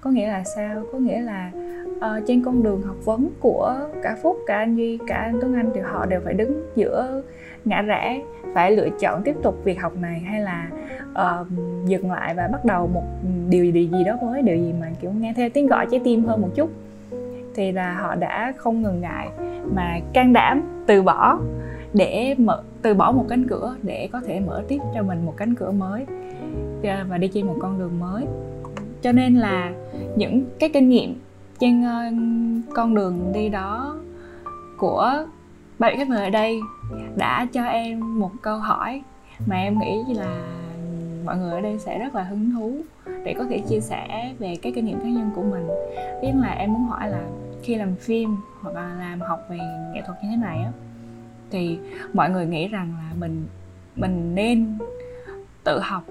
Có nghĩa là sao? Có nghĩa là uh, trên con đường học vấn của cả phúc cả anh duy cả anh tuấn anh thì họ đều phải đứng giữa ngã rẽ phải lựa chọn tiếp tục việc học này hay là uh, dừng lại và bắt đầu một điều gì, gì đó mới điều gì mà kiểu nghe theo tiếng gọi trái tim hơn một chút thì là họ đã không ngần ngại mà can đảm từ bỏ để mở, từ bỏ một cánh cửa để có thể mở tiếp cho mình một cánh cửa mới à, và đi trên một con đường mới. Cho nên là những cái kinh nghiệm trên ờ, con đường đi đó của ba vị khách mời ở đây đã cho em một câu hỏi mà em nghĩ là mọi người ở đây sẽ rất là hứng thú để có thể chia sẻ về cái kinh nghiệm cá nhân của mình. Biết là em muốn hỏi là khi làm phim hoặc là làm học về nghệ thuật như thế này á thì mọi người nghĩ rằng là mình mình nên tự học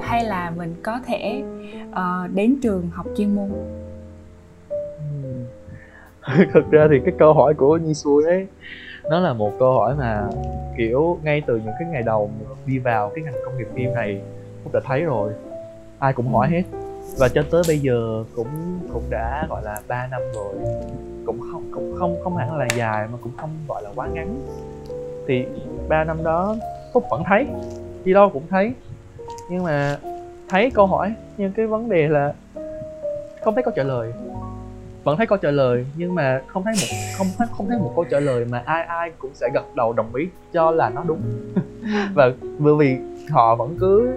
hay là mình có thể uh, đến trường học chuyên môn? Ừ.
Thực ra thì cái câu hỏi của Nhi Xuôi ấy nó là một câu hỏi mà kiểu ngay từ những cái ngày đầu đi vào cái ngành công nghiệp phim này cũng đã thấy rồi ai cũng hỏi hết. Và cho tới bây giờ cũng cũng đã gọi là 3 năm rồi. Cũng không cũng không không hẳn là dài mà cũng không gọi là quá ngắn. Thì ba năm đó phúc vẫn thấy đi đâu cũng thấy. Nhưng mà thấy câu hỏi nhưng cái vấn đề là không thấy câu trả lời. Vẫn thấy câu trả lời nhưng mà không thấy một không thấy không thấy một câu trả lời mà ai ai cũng sẽ gật đầu đồng ý cho là nó đúng. Và bởi vì họ vẫn cứ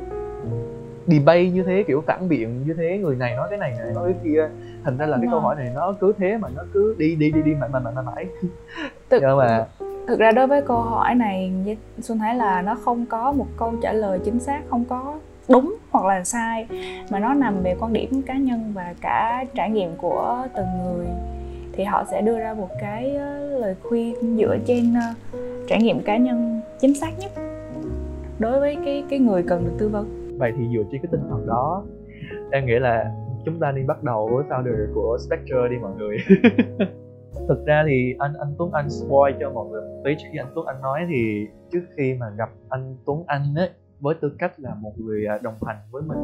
debate như thế kiểu phản biện như thế người này nói cái này người nói cái kia. Thành ra là cái câu hỏi này nó cứ thế mà nó cứ đi đi đi đi mãi mãi mãi mãi
Thực,
nhưng mà
thực ra đối với câu hỏi này xuân thấy là nó không có một câu trả lời chính xác không có đúng hoặc là sai mà nó nằm về quan điểm cá nhân và cả trải nghiệm của từng người. Thì họ sẽ đưa ra một cái ờ, lời khuyên dựa trên ờ, trải nghiệm cá nhân chính xác nhất đối với cái cái người cần được tư vấn
vậy thì dựa trên cái tinh thần đó, em nghĩ là chúng ta nên bắt đầu với founder của Spectre đi mọi người. Thực ra thì anh anh Tuấn Anh spoil cho mọi người một tí. Trước khi anh Tuấn Anh nói thì trước khi mà gặp anh Tuấn Anh ấy, với tư cách là một người à, đồng hành với mình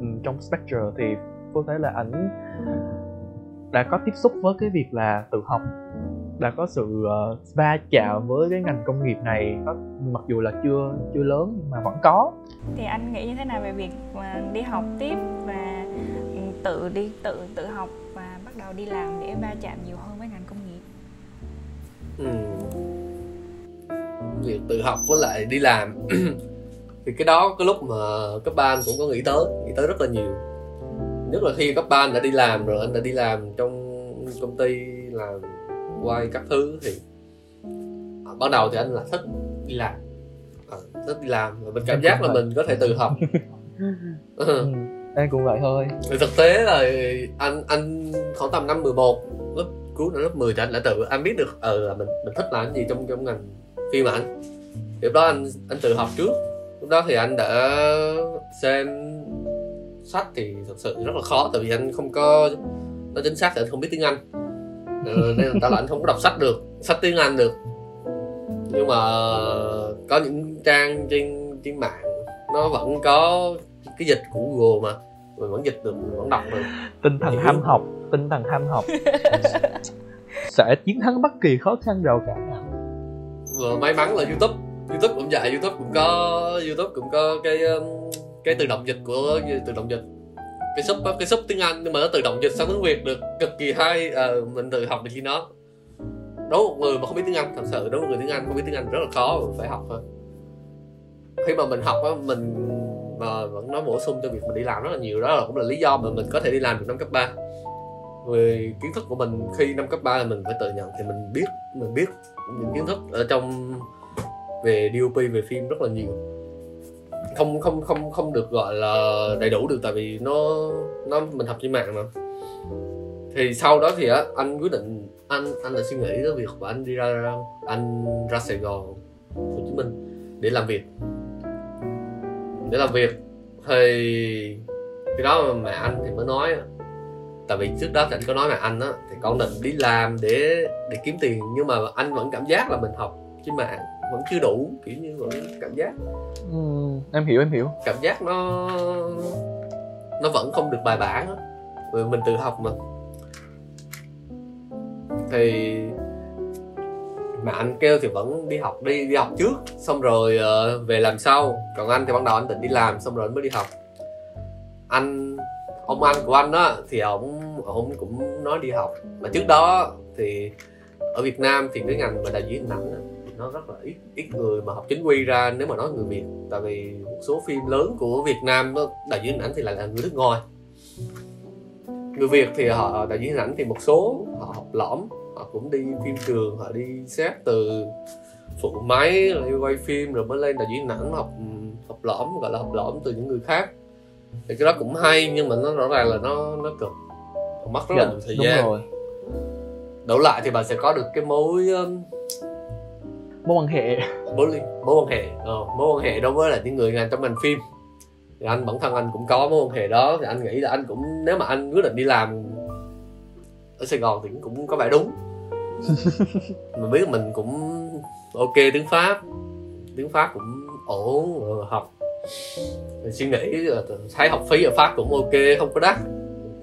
ừ, trong Spectre thì có thể là ảnh đã có tiếp xúc với cái việc là tự học đã có sự uh, va chạm với cái ngành công nghiệp này có, mặc dù là chưa chưa lớn nhưng mà vẫn có.
Thì anh nghĩ như thế nào về việc mà đi học tiếp và ừ, tự đi tự tự học và bắt đầu đi làm để va chạm nhiều hơn với ngành công nghiệp?
Ừ. việc tự học với lại đi làm. Thì cái đó cái lúc mà cấp ba anh cũng có nghĩ tới nghĩ tới rất là nhiều. Nhất là khi cấp ba anh đã đi làm rồi anh đã đi làm trong công ty làm quay các thứ thì à, ban đầu thì anh là thích đi làm. À, thích đi làm và mình cảm
Em
giác là
vậy.
mình có thể tự học.
Ừ, em cũng vậy thôi.
Thì thực tế là anh anh khoảng tầm năm 11 lớp cuối năm lớp 10 thì anh đã tự anh biết được ờ là mình mình thích làm cái gì trong trong ngành phim ảnh. Lúc đó anh anh tự học trước. Lúc đó thì anh đã xem sách thì thật sự rất là khó tại vì anh không có nó chính xác thì anh không biết tiếng anh Ờ, nên là ta là anh không có đọc sách được sách tiếng anh được. Nhưng mà có những trang trên trên mạng nó vẫn có cái dịch của Google mà. Mình vẫn dịch được mình vẫn đọc được.
Tinh thần ham học tinh thần ham học. Sẽ chiến thắng bất kỳ khó khăn nào.
Và may mắn là youtube youtube cũng vậy youtube cũng có youtube cũng có cái um, cái tự động dịch của tự động dịch cái sub cái sub tiếng anh nhưng mà nó tự động dịch sang tiếng việt được cực kỳ hay. À, mình tự học được khi nó đối với một người mà không biết tiếng anh thật sự đối với một người tiếng anh không biết tiếng anh rất là khó mình phải học thôi. Khi mà mình học á mình mà vẫn nói bổ sung cho việc mình đi làm rất là nhiều đó là cũng là lý do mà mình có thể đi làm được năm cấp 3 về kiến thức của mình khi năm cấp 3 là mình phải tự nhận thì mình biết mình biết những kiến thức ở trong về DOP về phim rất là nhiều không không không không được gọi là đầy đủ được, tại vì nó nó mình học trên mạng mà. Thì sau đó thì á, anh quyết định, anh anh đã suy nghĩ tới việc và anh đi ra, anh ra Sài Gòn, Hồ Chí Minh để làm việc. Để làm việc thì cái đó mà mẹ anh thì mới nói tại vì trước đó thì anh có nói mẹ anh á, thì con định đi làm để để kiếm tiền, nhưng mà anh vẫn cảm giác là mình học trên mạng vẫn chưa đủ kiểu như vẫn cảm giác.
Ừ, em hiểu em hiểu.
Cảm giác nó nó vẫn không được bài bản á. Mình tự học mà. Thì mà anh kêu thì vẫn đi học đi đi học trước xong rồi ờ, về làm sau. Còn anh thì ban đầu anh định đi làm xong rồi anh mới đi học. Anh ông anh của anh á thì ông ông cũng nói đi học. Mà trước đó thì ở Việt Nam thì cái ngành mà đạo diễn hình ảnh nó rất là ít ít người mà học chính quy ra nếu mà nói người Việt. Tại vì một số phim lớn của Việt Nam đó, đạo diễn hình ảnh thì lại là người nước ngoài. Người việt thì họ đạo diễn hình ảnh thì một số họ học lõm họ cũng đi phim trường họ đi xét từ phụ máy rồi đi quay phim rồi mới lên đạo diễn ảnh học học lõm gọi là học lõm từ những người khác. Thì cái đó cũng hay nhưng mà nó rõ ràng là nó nó cực. Mất rất là nhiều thời
đúng
gian.
rồi
đổi lại thì bạn sẽ có được cái mối
mối quan hệ.
Mối mối quan hệ. Ờ, mối quan hệ đối với là những người làm trong ngành phim. Thì anh bản thân anh cũng có mối quan hệ đó. Thì anh nghĩ là anh cũng nếu mà anh quyết định đi làm ở Sài Gòn thì cũng có vẻ đúng. Mà biết mình cũng ok tiếng Pháp. Tiếng Pháp cũng ổn rồi học. Rồi suy nghĩ là thấy học phí ở Pháp cũng ok không có đắt.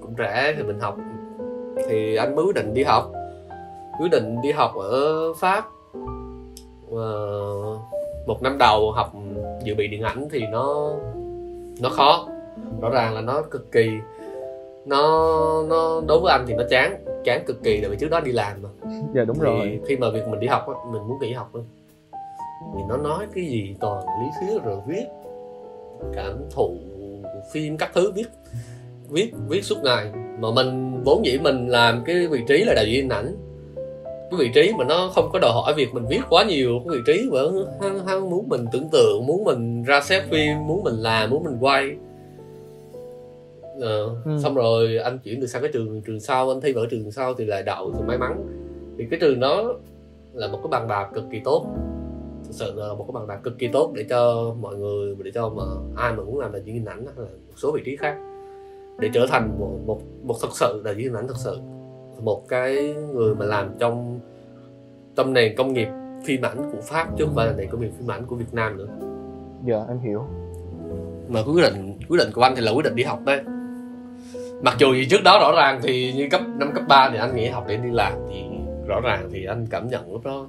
Cũng rẻ thì mình học. Thì anh mới quyết định đi học. Quyết định đi học ở Pháp Ờ, một năm đầu học dự bị điện ảnh thì nó nó khó. Rõ ràng là nó cực kỳ nó nó đối với anh thì nó chán chán cực kỳ tại vì trước đó đi làm mà.
Dạ đúng
thì
rồi.
khi mà việc mình đi học á mình muốn nghỉ học luôn. Vì nó nói cái gì toàn lý thuyết rồi viết cảm thụ phim các thứ viết viết viết suốt ngày. Mà mình vốn dĩ mình làm cái vị trí là đạo diễn ảnh cái vị trí mà nó không có đòi hỏi việc mình viết quá nhiều cái vị trí mà hắn, hắn muốn mình tưởng tượng muốn mình ra xét phim muốn mình làm muốn mình quay. Ờ,
Ừ.
xong rồi anh chuyển được sang cái trường trường sau anh thi vào trường sau thì lại đậu thì may mắn. Thì cái trường đó là một cái bằng bạc cực kỳ tốt. Thực sự là một cái bằng bạc cực kỳ tốt để cho mọi người để cho mà ai mà muốn làm đạo diễn hình ảnh hay là một số vị trí khác để trở thành một một một thật sự đạo diễn hình ảnh thật sự một cái người mà làm trong trong nền công nghiệp phim ảnh của Pháp chứ không phải là nền công nghiệp phim ảnh của Việt Nam nữa.
Dạ em hiểu.
Mà quyết định quyết định của anh thì là quyết định đi học đấy. Mặc dù gì trước đó rõ ràng thì như cấp năm cấp 3 thì anh nghỉ học để đi làm thì rõ ràng thì anh cảm nhận lúc đó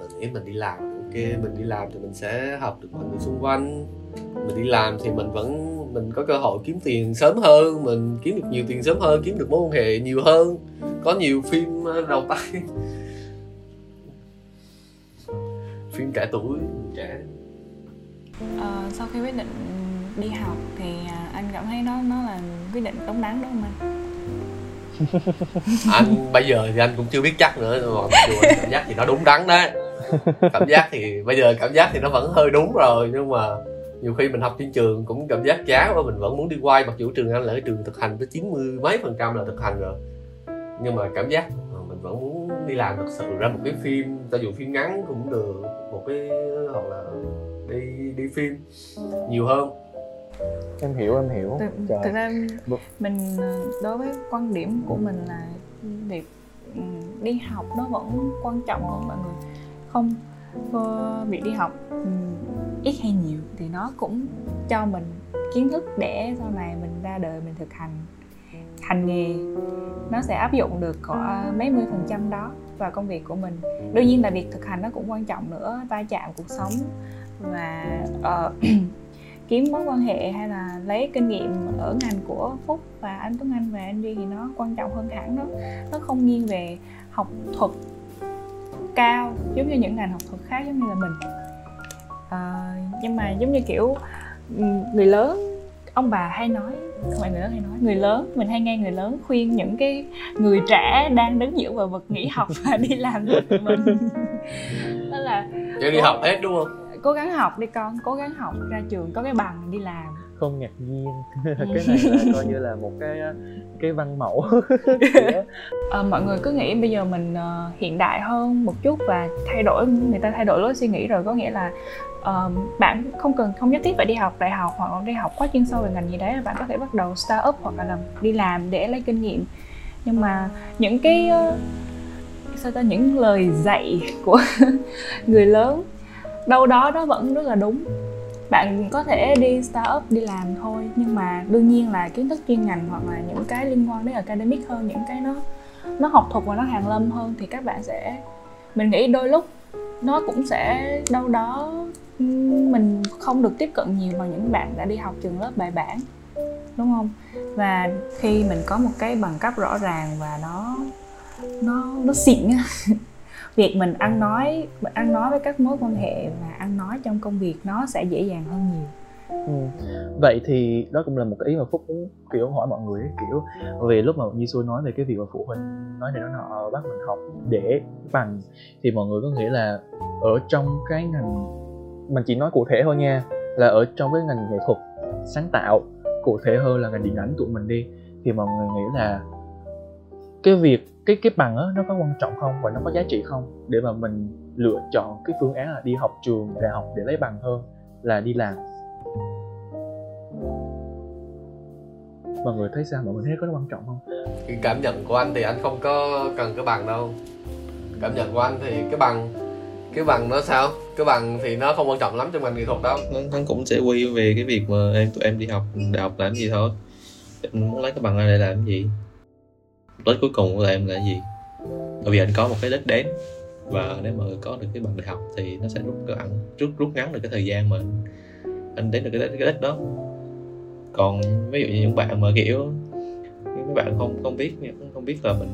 mình nghĩ mình đi làm ok mình đi làm thì mình sẽ học được mọi người xung quanh mình đi làm thì mình vẫn mình có cơ hội kiếm tiền sớm hơn mình kiếm được nhiều tiền sớm hơn kiếm được mối quan hệ nhiều hơn có nhiều phim ờ, đầu tay. Phim trẻ tuổi trẻ.
Ờ, sau khi quyết định đi học thì à, anh cảm thấy nó nó là quyết định đúng đắn đúng không anh?
anh bây giờ thì anh cũng chưa biết chắc nữa nhưng mà cảm giác thì nó đúng đắn đấy. Cảm giác thì bây giờ cảm giác thì nó vẫn hơi đúng rồi nhưng mà nhiều khi mình học trên trường cũng cảm giác chán và mình vẫn muốn đi quay. Mặc dù trường anh là cái trường thực hành tới 90 mấy phần trăm là thực hành rồi. Nhưng mà cảm giác ờ, mình vẫn muốn đi làm thật sự. Ra một cái phim cho dù phim ngắn cũng được. Một cái hoặc là đi đi phim nhiều hơn.
Em hiểu em hiểu.
Thực,
Trời.
thực ra mình ờ, đối với quan điểm của mình là việc ừ, đi học nó vẫn quan trọng hơn mọi người. Không Ờ, việc đi học. Ừ. Ít hay nhiều thì nó cũng cho mình kiến thức để sau này mình ra đời mình thực hành. Hành nghề nó sẽ áp dụng được có mấy mươi phần trăm đó vào công việc của mình. Đương nhiên là việc thực hành nó cũng quan trọng nữa va chạm cuộc sống và uh, kiếm mối quan hệ hay là lấy kinh nghiệm ở ngành của Phúc và anh Tuấn Anh và anh Duy thì nó quan trọng hơn hẳn đó. Nó không nghiêng về học thuật cao giống như những ngành học thuật khác giống như là mình. Ờ, nhưng mà giống như kiểu ừm, người lớn ông bà hay nói không phải người lớn hay nói người lớn mình hay nghe người lớn khuyên những cái người trẻ đang đứng giữa bờ vực nghỉ học và đi làm tụi mình. Đó là
để đi học hết đúng không?
Cố gắng học đi con cố gắng học ra trường có cái bằng đi làm
không ngạc nhiên.
Ừ.
cái này là coi như là một cái cái văn mẫu
Ờ, mọi người cứ nghĩ bây giờ mình ờ, hiện đại hơn một chút và thay đổi người ta thay đổi lối suy nghĩ rồi có nghĩa là ờ, bạn không cần không nhất thiết phải đi học đại học hoặc là đi học quá chuyên sâu về ngành gì đấy bạn có thể bắt đầu start up hoặc là làm, đi làm để lấy kinh nghiệm. Nhưng mà những cái ờ, sao ta những lời dạy của người lớn đâu đó nó vẫn rất là đúng bạn có thể đi startup, đi làm thôi, nhưng mà đương nhiên là kiến thức chuyên ngành hoặc là những cái liên quan đến academic hơn, những cái nó nó học thuật và nó hàng lâm hơn thì các bạn sẽ, mình nghĩ đôi lúc nó cũng sẽ đâu đó mình không được tiếp cận nhiều bằng những bạn đã đi học trường lớp bài bản, đúng không? Và khi mình có một cái bằng cấp rõ ràng và nó nó nó xịn á việc mình ăn nói mình ăn nói với các mối quan hệ và ăn nói trong công việc nó sẽ dễ dàng hơn nhiều
Ừ. vậy thì đó cũng là một cái ý mà phúc muốn kiểu hỏi mọi người ấy, kiểu vì lúc mà như xui nói về cái việc mà phụ huynh nói này nói nọ bắt mình học để bằng thì mọi người có nghĩ là ở trong cái ngành mình chỉ nói cụ thể thôi nha là ở trong cái ngành nghệ thuật sáng tạo cụ thể hơn là ngành điện ảnh tụi mình đi thì mọi người nghĩ là cái việc cái cái bằng á nó có quan trọng không và nó có giá trị không để mà mình lựa chọn cái phương án là đi học trường đại học để lấy bằng hơn là đi làm? Mọi người thấy sao? Mọi người thấy có nó quan trọng không?
Cái cảm nhận của anh thì anh không có cần cái bằng đâu. Cảm nhận của anh thì cái bằng cái bằng nó sao? Cái bằng thì nó không quan trọng lắm trong ngành nghệ thuật đâu.
Nó, nó cũng sẽ quy về cái việc mà em tụi em đi học đại học làm gì thôi. Em muốn lấy cái bằng này để làm cái gì đích cuối cùng của em là gì? Bởi vì anh có một cái đích đến. Và nếu mà có được cái bằng đại học thì nó sẽ rút ngắn rút rút ngắn được cái thời gian mà anh, đến được cái cái đích đó. Còn ví dụ như những bạn mà kiểu mấy bạn không không biết không biết là mình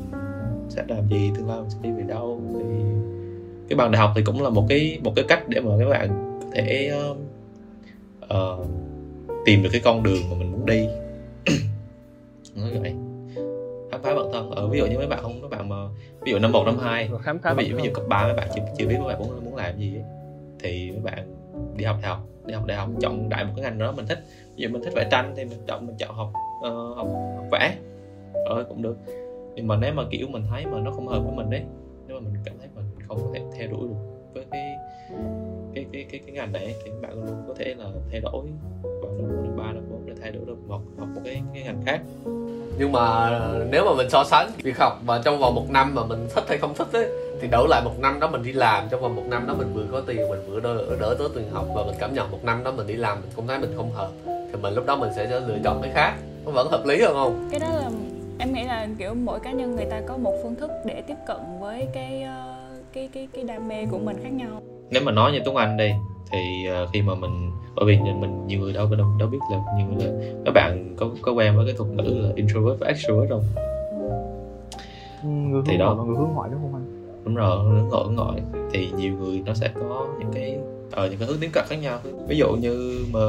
sẽ làm gì tương lai mình sẽ đi về đâu thì cái bằng đại học thì cũng là một cái một cái cách để mà các bạn có thể uh, tìm được cái con đường mà mình muốn đi. Nói vậy phá bản thân. Ở ờ, ví dụ như mấy bạn không mấy bạn mà ví dụ năm một năm hai
khám phá
ví dụ ví dụ cấp 3 mấy bạn chưa chưa biết mấy bạn muốn muốn làm gì ấy. thì mấy bạn đi học đại học đi học đại học chọn đại một cái ngành đó mình thích. Ví dụ mình thích vẽ tranh thì mình chọn mình chọn học ờ, học, học vẽ. Ờ cũng được. Nhưng mà nếu mà kiểu mình thấy mà nó không hợp với mình đấy nếu mà mình cảm thấy mình không có thể theo đuổi được với cái cái cái cái, cái ngành này thì các bạn luôn có thể là thay đổi. Vào năm ba năm thay đổi được một học một cái cái ngành khác.
Nhưng mà nếu mà mình so sánh việc học mà trong vòng một năm mà mình thích hay không thích ấy thì đổi lại một năm đó mình đi làm trong vòng một năm đó mình vừa có tiền mình vừa đỡ, đỡ tới tiền học và mình cảm nhận một năm đó mình đi làm mình cũng thấy mình không hợp thì mình lúc đó mình sẽ lựa chọn cái khác. Nó vẫn hợp lý hơn không?
Cái đó là em nghĩ là kiểu mỗi cá nhân người ta có một phương thức để tiếp cận với cái ờ, cái cái cái đam mê của mình khác nhau
nếu mà nói như Tuấn Anh đây thì ờ, khi mà mình bởi vì mình nhiều người đâu đâu, đâu biết là nhiều người là các bạn có có quen với cái thuật ngữ là introvert và extrovert không?
Người
Thì đó.
ngoại và người hướng ngoại đúng không anh?
Đúng rồi hướng nội hướng ngoại. Thì nhiều người nó sẽ có những cái ở những cái hướng tiếp cận khác nhau. Ví dụ như mà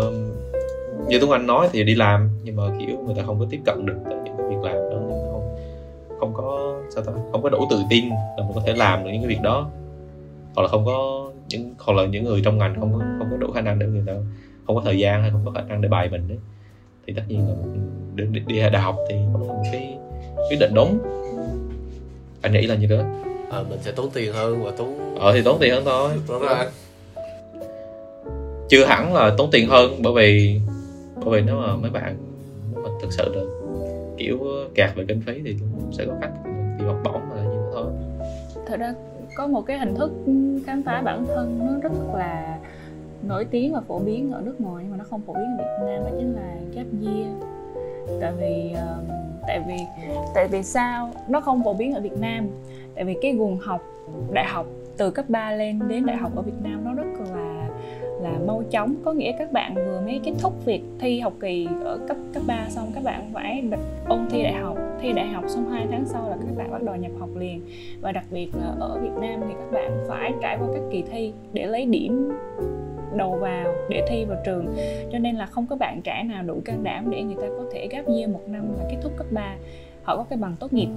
như Tuấn Anh nói thì đi làm nhưng mà kiểu người ta không có tiếp cận được tới những cái việc làm đó người ta không không có sao ta không có đủ tự tin là mình có thể làm được những cái việc đó. Hoặc là không có những hoặc là những người trong ngành không có không có đủ khả năng để người ta không có thời gian hay không có khả năng để bài mình đấy thì tất nhiên là đi, đi, đi đại học thì nó là một cái quyết định đúng. Anh nghĩ là như đó
à, mình sẽ tốn tiền hơn và tốn
ờ thì tốn tiền hơn thôi.
Đúng rồi.
Chưa hẳn là tốn tiền hơn bởi vì bởi vì nếu mà mấy bạn nếu mà thực sự là kiểu kẹt về kinh phí thì cũng sẽ có cách đi học bổng là gì đó thôi.
Thật ra có một cái hình thức khám phá bản thân nó rất là nổi tiếng và phổ biến ở nước ngoài, nhưng mà nó không phổ biến ở Việt Nam, đó chính là gap year tại vì ờ, tại vì tại vì sao nó không phổ biến ở Việt Nam? Tại vì cái nguồn học đại học từ cấp 3 lên đến đại học ở Việt Nam nó rất là là mau chóng. Có nghĩa các bạn vừa mới kết thúc việc thi học kỳ ở cấp cấp 3 xong, các bạn phải ôn thi đại học. Thi đại học xong 2 tháng sau là các bạn bắt đầu nhập học liền. Và đặc biệt là ở Việt Nam thì các bạn phải trải qua các kỳ thi để lấy điểm đầu vào để thi vào trường. Cho nên là không có bạn trẻ nào đủ can đảm để người ta có thể gap year một năm và kết thúc cấp 3 họ có cái bằng tốt nghiệp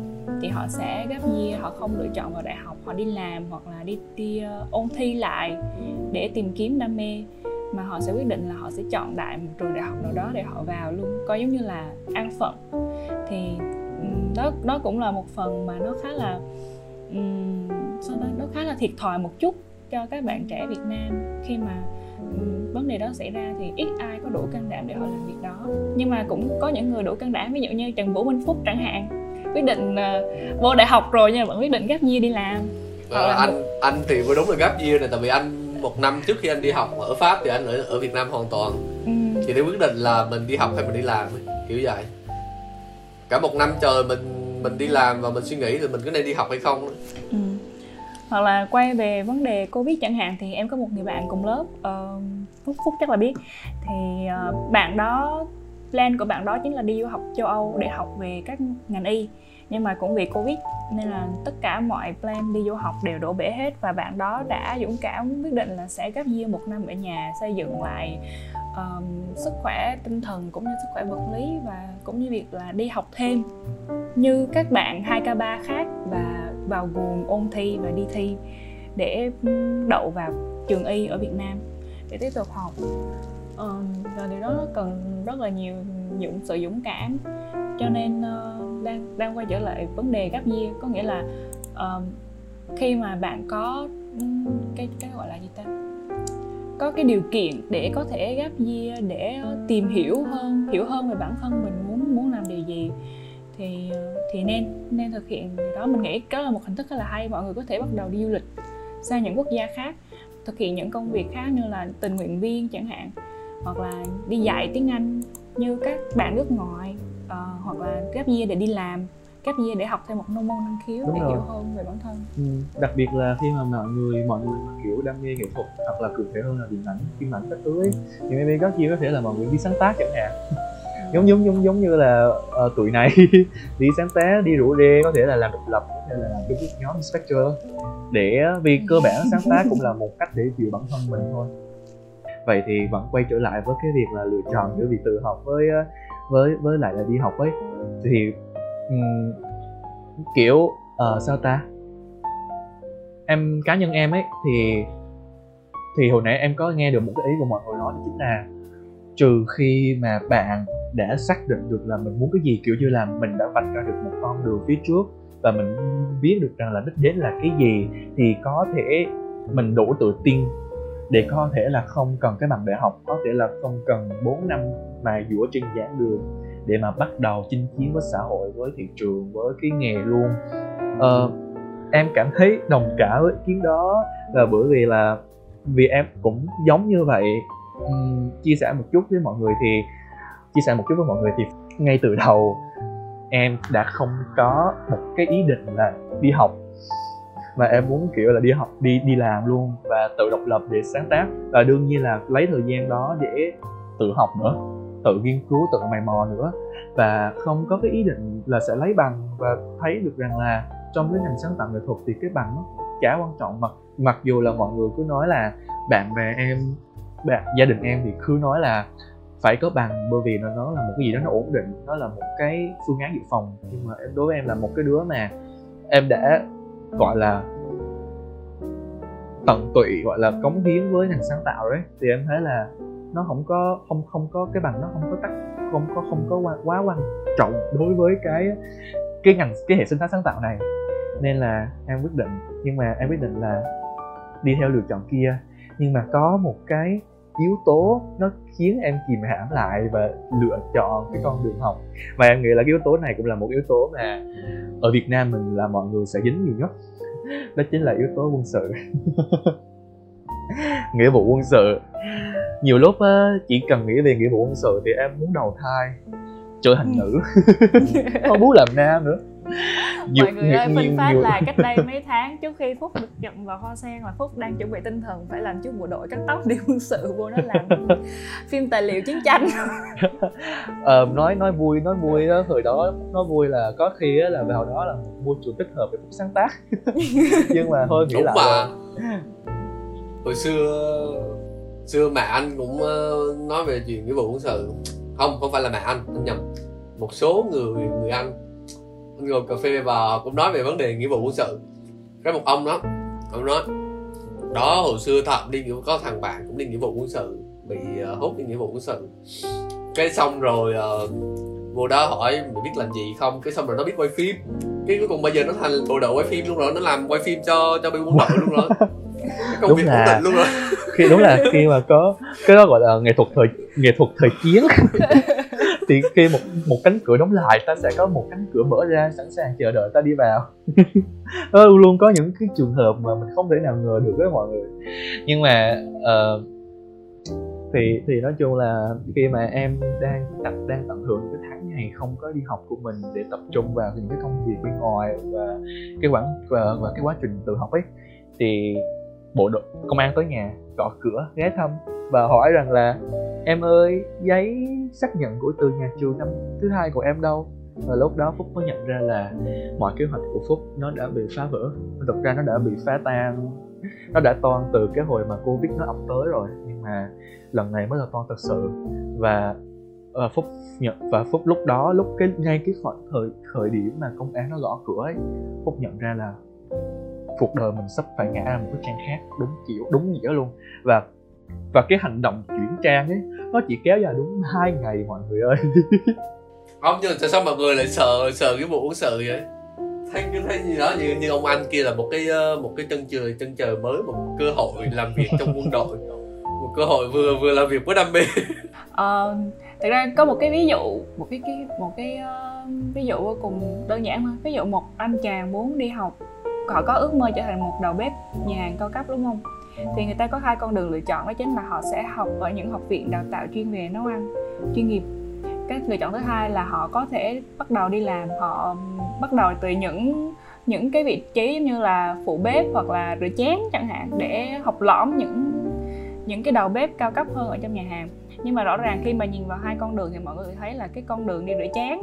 thì họ sẽ gấp year họ không lựa chọn vào đại học họ đi làm hoặc là đi đi uh, ờ, ôn thi lại để tìm kiếm đam mê. Mà họ sẽ quyết định là họ sẽ chọn đại một trường đại học nào đó để họ vào luôn coi giống như là an phận. Thì đó đó cũng là một phần mà nó khá là um, sao đó, nó khá là thiệt thòi một chút cho các bạn trẻ Việt Nam khi mà vấn đề đó xảy ra thì ít ai có đủ can đảm để họ làm việc đó. Nhưng mà cũng có những người đủ can đảm ví dụ như Trần Vũ Minh Phúc chẳng hạn quyết định ờ, vô đại học rồi nhưng mà vẫn quyết định gap year đi làm.
Ờ,
là
anh anh thì mới đúng là gap year này tại vì anh một năm trước khi anh đi học ở Pháp thì anh ở ở Việt Nam hoàn toàn.
Ừm,
thì để quyết định là mình đi học hay mình đi làm kiểu vậy. Cả một năm trời mình mình đi làm và mình suy nghĩ là mình có nên đi học hay không.
Ừ hoặc là quay về vấn đề covid chẳng hạn thì em có một người bạn cùng lớp uh, phúc phúc chắc là biết. Thì uh, bạn đó plan của bạn đó chính là đi du học châu âu để học về các ngành y. Nhưng mà cũng vì covid nên là tất cả mọi plan đi du học đều đổ bể hết và bạn đó đã dũng cảm quyết định là sẽ gap year một năm ở nhà xây dựng lại um, sức khỏe tinh thần cũng như sức khỏe vật lý và cũng như việc là đi học thêm. Như các bạn 2K3 khác và vào guồng ôn thi và đi thi để đậu vào trường y ở Việt Nam để tiếp tục học. Um, và điều đó cần rất là nhiều dụng sự dũng cảm. Cho nên uh, đang đang quay trở lại vấn đề gap year có nghĩa là um, khi mà bạn có cái cái gọi là gì ta? Có cái điều kiện để có thể gap year để tìm hiểu hơn hiểu hơn về bản thân mình muốn muốn làm điều gì. Thì thì nên nên thực hiện điều đó. Mình nghĩ đó là một hình thức rất là hay mọi người có thể bắt đầu đi du lịch sang những quốc gia khác thực hiện những công việc khác như là tình nguyện viên chẳng hạn hoặc là đi dạy tiếng Anh như các bạn nước ngoài uh, hoặc là gap year để đi làm gap year để học thêm một môn năng khiếu
Đúng
để
rồi.
hiểu hơn về bản thân.
Ừ, đặc biệt là khi mà mọi người mọi người kiểu đam mê nghệ thuật hoặc là cụ thể hơn là điện ảnh phim ảnh các thứ ấy, thì maybe có chia có thể là mọi người đi sáng tác chẳng hạn. Giống giống giống giống như là ờ, tụi này đi sáng tác đi rủ rê có thể là làm độc lập có thể là làm với nhóm Spectre để vì cơ bản sáng tác cũng là một cách để chịu bản thân mình thôi. Vậy thì vẫn quay trở lại với cái việc là lựa chọn giữa việc tự học với ờ, với với lại là đi học ấy. Thì um, kiểu ờ, sao ta? Em cá nhân em ấy thì thì hồi nãy em có nghe được một cái ý của mọi người nói đó chính là trừ khi mà bạn đã xác định được là mình muốn cái gì kiểu như là mình đã vạch ra được một con đường phía trước và mình biết được rằng là đích đến là cái gì thì có thể mình đủ tự tin để có thể là không cần cái bằng đại học có thể là không cần 4 năm mà dũa trên giảng đường để mà bắt đầu chinh chiến với xã hội với thị trường với cái nghề luôn. Ờ, em cảm thấy đồng cảm với ý kiến đó là bởi vì là vì em cũng giống như vậy. Ừm, chia sẻ một chút với mọi người thì chia sẻ một chút với mọi người thì ngay từ đầu em đã không có một cái ý định là đi học. Mà em muốn kiểu là đi học đi đi làm luôn và tự độc lập để sáng tác. Và đương nhiên là lấy thời gian đó để tự học nữa tự nghiên cứu, tự mày mò nữa. Và không có cái ý định là sẽ lấy bằng và thấy được rằng là trong cái ngành sáng tạo nghệ thuật thì cái bằng nó chả quan trọng. Mặc mặc dù là mọi người cứ nói là bạn bè em, bạn, gia đình em thì cứ nói là phải có bằng, bởi vì nó nó là một cái gì đó nó ổn định, nó là một cái phương án dự phòng. Nhưng mà em, đối với em là một cái đứa mà em đã, gọi là, tận tụy, gọi là cống hiến với ngành sáng tạo đấy. Thì em thấy là nó không có không không có cái bằng nó không có tắt không có không có quá, quá quan trọng đối với cái cái ngành cái hệ sinh thái sáng tạo này. Nên là em quyết định nhưng mà em quyết định là đi theo lựa chọn kia. Nhưng mà có một cái yếu tố nó khiến em kìm hãm lại và lựa chọn cái con đường học. Và em nghĩ là cái yếu tố này cũng là một yếu tố mà ở Việt Nam mình là mọi người sẽ dính nhiều nhất. Đó chính là yếu tố quân sự. Nghĩa vụ quân sự nhiều lúc á, chỉ cần nghĩ về nghĩa vụ quân sự thì em muốn đầu thai trở thành nữ. Không muốn làm nam nữa. Nhiều-
mọi người ơi
nhiều-
phân phát
nhiều-
là cách đây mấy tháng trước khi phúc được nhận vào kho sen là phúc đang chuẩn bị tinh thần phải làm chút bộ đội cắt tóc đi quân sự vô nó làm phim tài liệu chiến tranh.
Ờ, nói nói vui nói vui đó. Thời đó nói vui là có khi á, là vào đó là môi trường thích hợp để phúc sáng tác. Nhưng mà thôi nghĩ
đúng
lại
mà
rồi.
hồi xưa xưa mẹ anh cũng ờ, nói về chuyện nghĩa vụ quân sự. Không không phải là mẹ anh anh nhầm. Một số người người anh anh ngồi cà phê và cũng nói về vấn đề nghĩa vụ quân sự. Cái một ông đó ông nói đó hồi xưa thật đi có thằng bạn cũng đi nghĩa vụ quân sự bị ờ, hút đi nghĩa vụ quân sự. Cái xong rồi ờ, vô đó hỏi mày biết làm gì không? Cái xong rồi nó biết quay phim. Cái cuối cùng bây giờ nó thành bộ đội quay phim luôn rồi nó làm quay phim cho cho bên quân đội luôn rồi. Cái công
Đúng
việc ổn định luôn rồi
khi đúng là khi mà có cái đó gọi là nghệ thuật thời nghệ thuật thời chiến. Thì khi một một cánh cửa đóng lại ta sẽ có một cánh cửa mở ra sẵn sàng chờ đợi ta đi vào. Nó luôn luôn có những cái trường hợp mà mình không thể nào ngờ được với mọi người. Nhưng mà ờ, thì thì nói chung là khi mà em đang tận đang tận hưởng cái tháng ngày không có đi học của mình để tập trung vào những cái công việc bên ngoài và cái quãng và, và cái quá trình tự học ấy thì bộ đội, công an tới nhà, gõ cửa, ghé thăm và hỏi rằng là, em ơi, giấy xác nhận của từ nhà trường năm thứ hai của em đâu? Và lúc đó phúc mới nhận ra là mọi kế hoạch của phúc nó đã bị phá vỡ. Thực ra nó đã bị phá tan. Nó đã toan từ cái hồi mà covid nó ập tới rồi, nhưng mà lần này mới là toan thật sự. Và và phúc nhận, và phúc lúc đó, lúc cái, ngay cái khoảng thời thời điểm mà công án nó gõ cửa ấy, phúc nhận ra là cuộc đời mình sắp phải ngã ra một cái trang khác đúng kiểu đúng nghĩa luôn. Và và cái hành động chuyển trang ấy nó chỉ kéo dài đúng hai ngày mọi người ơi.
Không nhưng tại sao mọi người lại sợ sợ cái vụ uống sợ vậy? Thấy thấy gì đó như như ông anh kia là một cái ờ, một cái chân trời chân trời mới một cơ hội làm việc trong quân đội. Một cơ hội vừa vừa làm việc với đam mê.
Ờ, thực ra có một cái ví dụ một cái cái một cái ờ, ví dụ vô cùng đơn giản thôi. Ví dụ một anh chàng muốn đi học họ có ước mơ trở thành một đầu bếp nhà hàng cao cấp, đúng không? Thì người ta có hai con đường lựa chọn đó chính là họ sẽ học ở những học viện đào tạo chuyên về nấu ăn, chuyên nghiệp. Cái lựa chọn thứ hai là họ có thể bắt đầu đi làm, họ bắt đầu từ những những cái vị trí giống như là phụ bếp hoặc là rửa chén chẳng hạn để học lõm những những cái đầu bếp cao cấp hơn ở trong nhà hàng. Nhưng mà rõ ràng khi mà nhìn vào hai con đường thì mọi người thấy là cái con đường đi rửa chén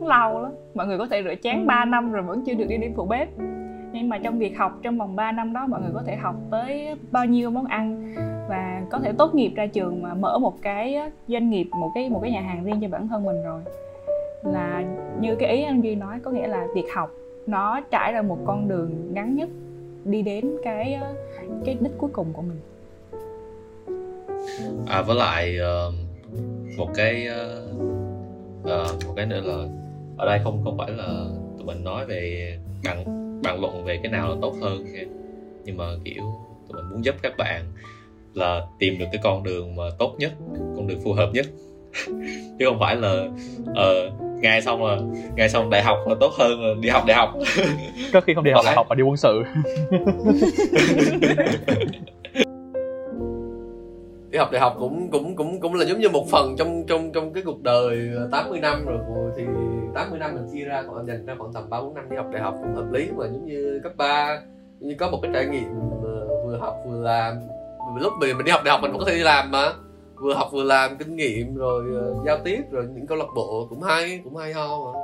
nó lâu lắm. Mọi người có thể rửa chén 3 năm rồi vẫn chưa được đi đi phụ bếp nhưng mà trong việc học trong vòng 3 năm đó, mọi người có thể học tới bao nhiêu món ăn và có thể tốt nghiệp ra trường mà mở một cái doanh nghiệp, một cái một cái nhà hàng riêng cho bản thân mình rồi. Là như cái ý anh duy nói, có nghĩa là việc học nó trải ra một con đường ngắn nhất đi đến cái cái đích cuối cùng của mình.
À với lại ờ, một cái ờ, ờ, một cái nữa là ở đây không không phải là tụi mình nói về bằng bàn luận về cái nào là tốt hơn nhưng mà kiểu tụi mình muốn giúp các bạn là tìm được cái con đường mà tốt nhất con đường phù hợp nhất. Chứ không phải là ờ ngay xong là ngay xong đại học là tốt hơn là đi học đại học.
Có khi không đi học đại học mà đi quân sự.
Đi học đại học cũng cũng cũng cũng là giống như một phần trong trong trong cái cuộc đời 80 năm rồi của- thì 80 năm mình chia ra còn dành ra khoảng tầm ba bốn năm đi học đại học cũng hợp lý mà giống như cấp 3 như có một cái trải nghiệm ờ, vừa học vừa làm. Lúc mình mình đi học đại học mình cũng có thể đi làm mà. Vừa học vừa làm kinh nghiệm rồi ờ, giao tiếp rồi những câu lạc bộ cũng hay cũng hay ho mà.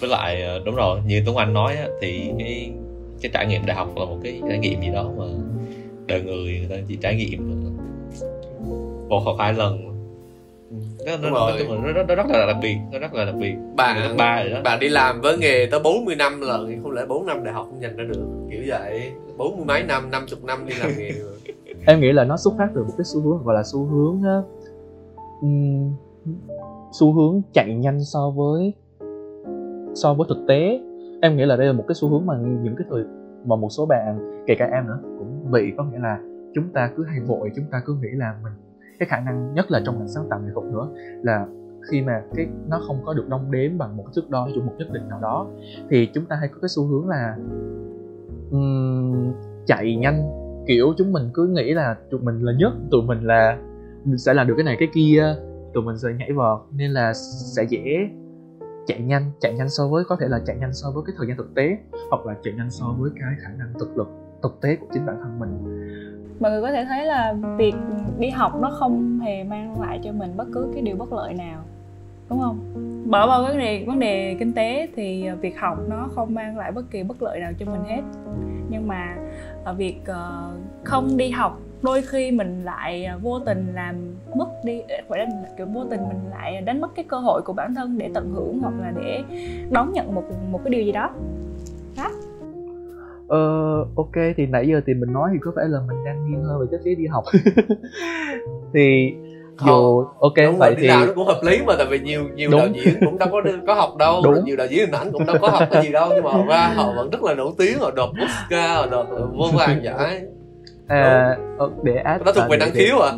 Với lại ờ, đúng rồi như Tuấn Anh nói á, thì cái cái trải nghiệm đại học là một cái trải nghiệm gì đó mà đời người người ta chỉ trải nghiệm một hoặc hai lần nó, nó, nó,
rồi.
nó, nó, nó rất là đặc biệt nó rất là đặc biệt.
Bạn
ba rồi đó.
bạn đi làm với nghề tới 40 năm thì không lẽ 4 năm đại học không dành ra được? Kiểu vậy. Bốn mươi mấy năm 50 năm đi làm nghề rồi.
Em nghĩ là nó xuất phát từ một cái xu hướng gọi là xu hướng ừm, xu hướng chạy nhanh so với so với thực tế. Em nghĩ là đây là một cái xu hướng mà những cái thời mà một số bạn kể cả em nữa cũng bị. Có nghĩa là chúng ta cứ hay vội chúng ta cứ nghĩ là mình cái khả năng nhất là trong ngành sáng tạo nghệ thuật nữa là khi mà cái nó không có được đong đếm bằng một cái thước đo chuẩn mực nhất định nào đó thì chúng ta hay có cái xu hướng là um, chạy nhanh. Kiểu chúng mình cứ nghĩ là tụi mình là nhất tụi mình là mình sẽ làm được cái này cái kia tụi mình sẽ nhảy vọt nên là sẽ dễ chạy nhanh chạy nhanh so với có thể là chạy nhanh so với cái thời gian thực tế hoặc là chạy nhanh so với cái khả năng thực lực thực tế của chính bản thân mình.
Mọi người có thể thấy là việc đi học nó không hề mang lại cho mình bất cứ cái điều bất lợi nào đúng không? Bỏ vào vấn đề vấn đề kinh tế thì ờ, việc học nó không mang lại bất kỳ bất lợi nào cho mình hết. Nhưng mà ờ, việc ờ, không đi học đôi khi mình lại vô tình làm mất đi phải là kiểu vô tình mình lại đánh mất cái cơ hội của bản thân để tận hưởng hoặc là để đón nhận một một cái điều gì đó, đó
ờ ok thì nãy giờ thì mình nói thì có vẻ là mình đang nghiêng hơn về cái phía đi học thì dù ok
đúng
vậy
rồi, đi
thì
làm nó cũng hợp lý mà tại vì nhiều nhiều
Đúng.
đạo diễn cũng đâu có có học đâu
Đúng.
nhiều đạo diễn hình ảnh cũng đâu có học cái gì đâu nhưng mà họ ra họ vẫn rất là nổi tiếng họ đoạt Oscar họ đoạt vô vàng giải
à, ờ, để add
nó thuộc về
để-
năng khiếu à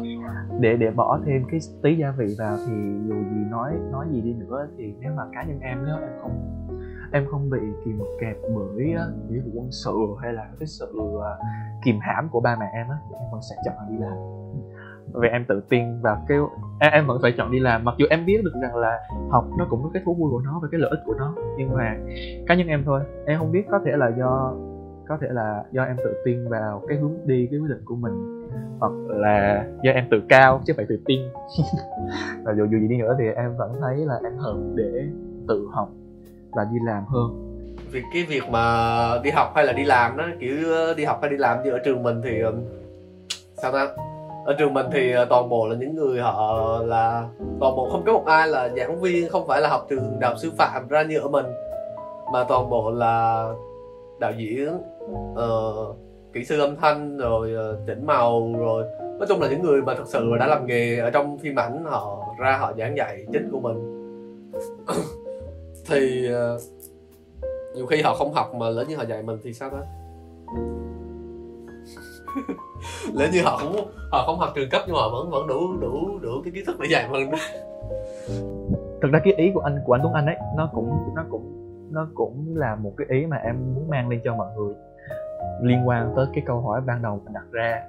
để để bỏ thêm cái tí gia vị vào thì dù gì nói nói gì đi nữa thì nếu mà cá nhân em đó em không em không bị kìm kẹp bởi nghĩa vụ quân sự hay là cái sự à, kìm hãm của ba mẹ em á thì em vẫn sẽ chọn là đi làm. Vì em tự tin vào cái em, em vẫn phải chọn đi làm. Mặc dù em biết được rằng là học nó cũng có cái thú vui của nó và cái lợi ích của nó nhưng mà cá nhân em thôi. Em không biết có thể là do có thể là do em tự tin vào cái hướng đi cái quyết định của mình hoặc là do em tự cao chứ phải tự tin. Và dù dù gì đi nữa thì em vẫn thấy là em hợp để tự học là đi làm hơn.
Vì cái việc mà đi học hay là đi làm đó kiểu ờ, đi học hay đi làm như ở trường mình thì ờ, sao ta? Ở trường mình thì ờ, toàn bộ là những người họ là toàn bộ không có một ai là giảng viên không phải là học trường đại học sư phạm ra như ở mình mà toàn bộ là đạo diễn uh, kỹ sư âm thanh rồi chỉnh màu rồi nói chung là những người mà thực sự đã làm nghề ở trong phim ảnh họ ra họ giảng dạy chính của mình thì ờ, nhiều khi họ không học mà lỡ như họ dạy mình thì sao đó lỡ như họ không họ không học trường cấp nhưng mà vẫn vẫn đủ đủ đủ cái kiến thức để dạy mình.
Thực ra cái ý của anh của anh Tuấn Anh ấy nó cũng nó cũng nó cũng là một cái ý mà em muốn mang lên cho mọi người liên quan tới cái câu hỏi ban đầu mình đặt ra.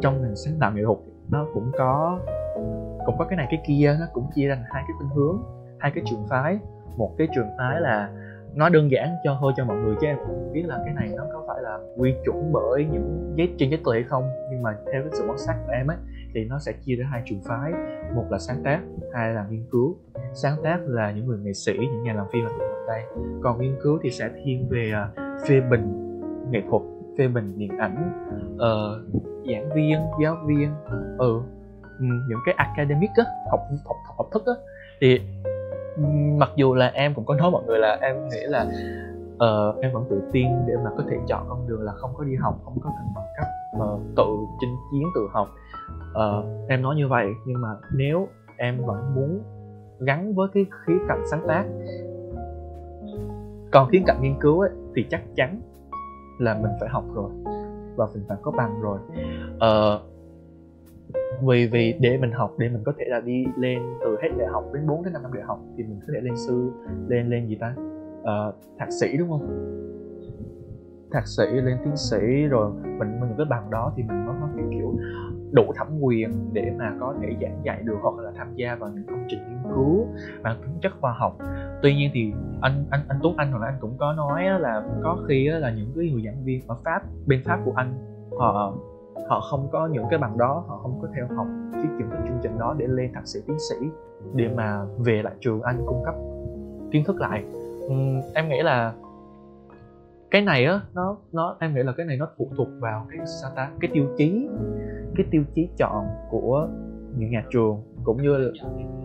Trong ngành sáng tạo nghệ thuật nó cũng có cũng có cái này cái kia nó cũng chia thành hai cái khuynh hướng hai cái trường phái một cái trường phái là nói đơn giản cho thôi cho mọi người chứ em cũng biết là cái này nó có phải là quy chuẩn bởi những giấy trên giấy tờ hay không. Nhưng mà theo cái sự quan sát của em ấy thì nó sẽ chia ra hai trường phái. Một là sáng tác hai là nghiên cứu. Sáng tác là những người nghệ sĩ những nhà làm phim và tụi mình đây. Còn nghiên cứu thì sẽ thiên về à, phê bình nghệ thuật phê bình điện ảnh uh, giảng viên giáo viên ờ, ừ những cái academic á học học học, thức á. Thì mặc dù là em cũng có nói mọi người là em nghĩ là uh, em vẫn tự tin để mà có thể chọn con đường là không có đi học không có cần bằng cấp mà tự chinh chiến tự học. Uh, em nói như vậy nhưng mà nếu em vẫn muốn gắn với cái khía cạnh sáng tác còn khía cạnh nghiên cứu ấy, thì chắc chắn là mình phải học rồi và mình phải có bằng rồi. Uh, vì vì để mình học để mình có thể là đi lên từ hết đại học đến 4 đến 5 năm đại học thì mình có thể lên sư lên lên gì ta? Ờ, thạc sĩ đúng không? Thạc sĩ lên tiến sĩ rồi mình mình những cái bằng đó thì mình mới có cái kiểu đủ thẩm quyền để mà có thể giảng dạy được hoặc là tham gia vào những công trình nghiên cứu mang tính chất khoa học. Tuy nhiên thì anh anh anh Tuấn Anh hoặc là anh cũng có nói là có khi là những cái người giảng viên ở Pháp bên Pháp của anh họ họ không có những cái bằng đó họ không có theo học cái những cái chương trình đó để lên thạc sĩ tiến sĩ để mà về lại trường anh cung cấp kiến thức lại. Uhm, em nghĩ là cái này á nó nó em nghĩ là cái này nó phụ thuộc vào cái sao ta? Cái tiêu chí cái tiêu chí chọn của những nhà trường cũng như là,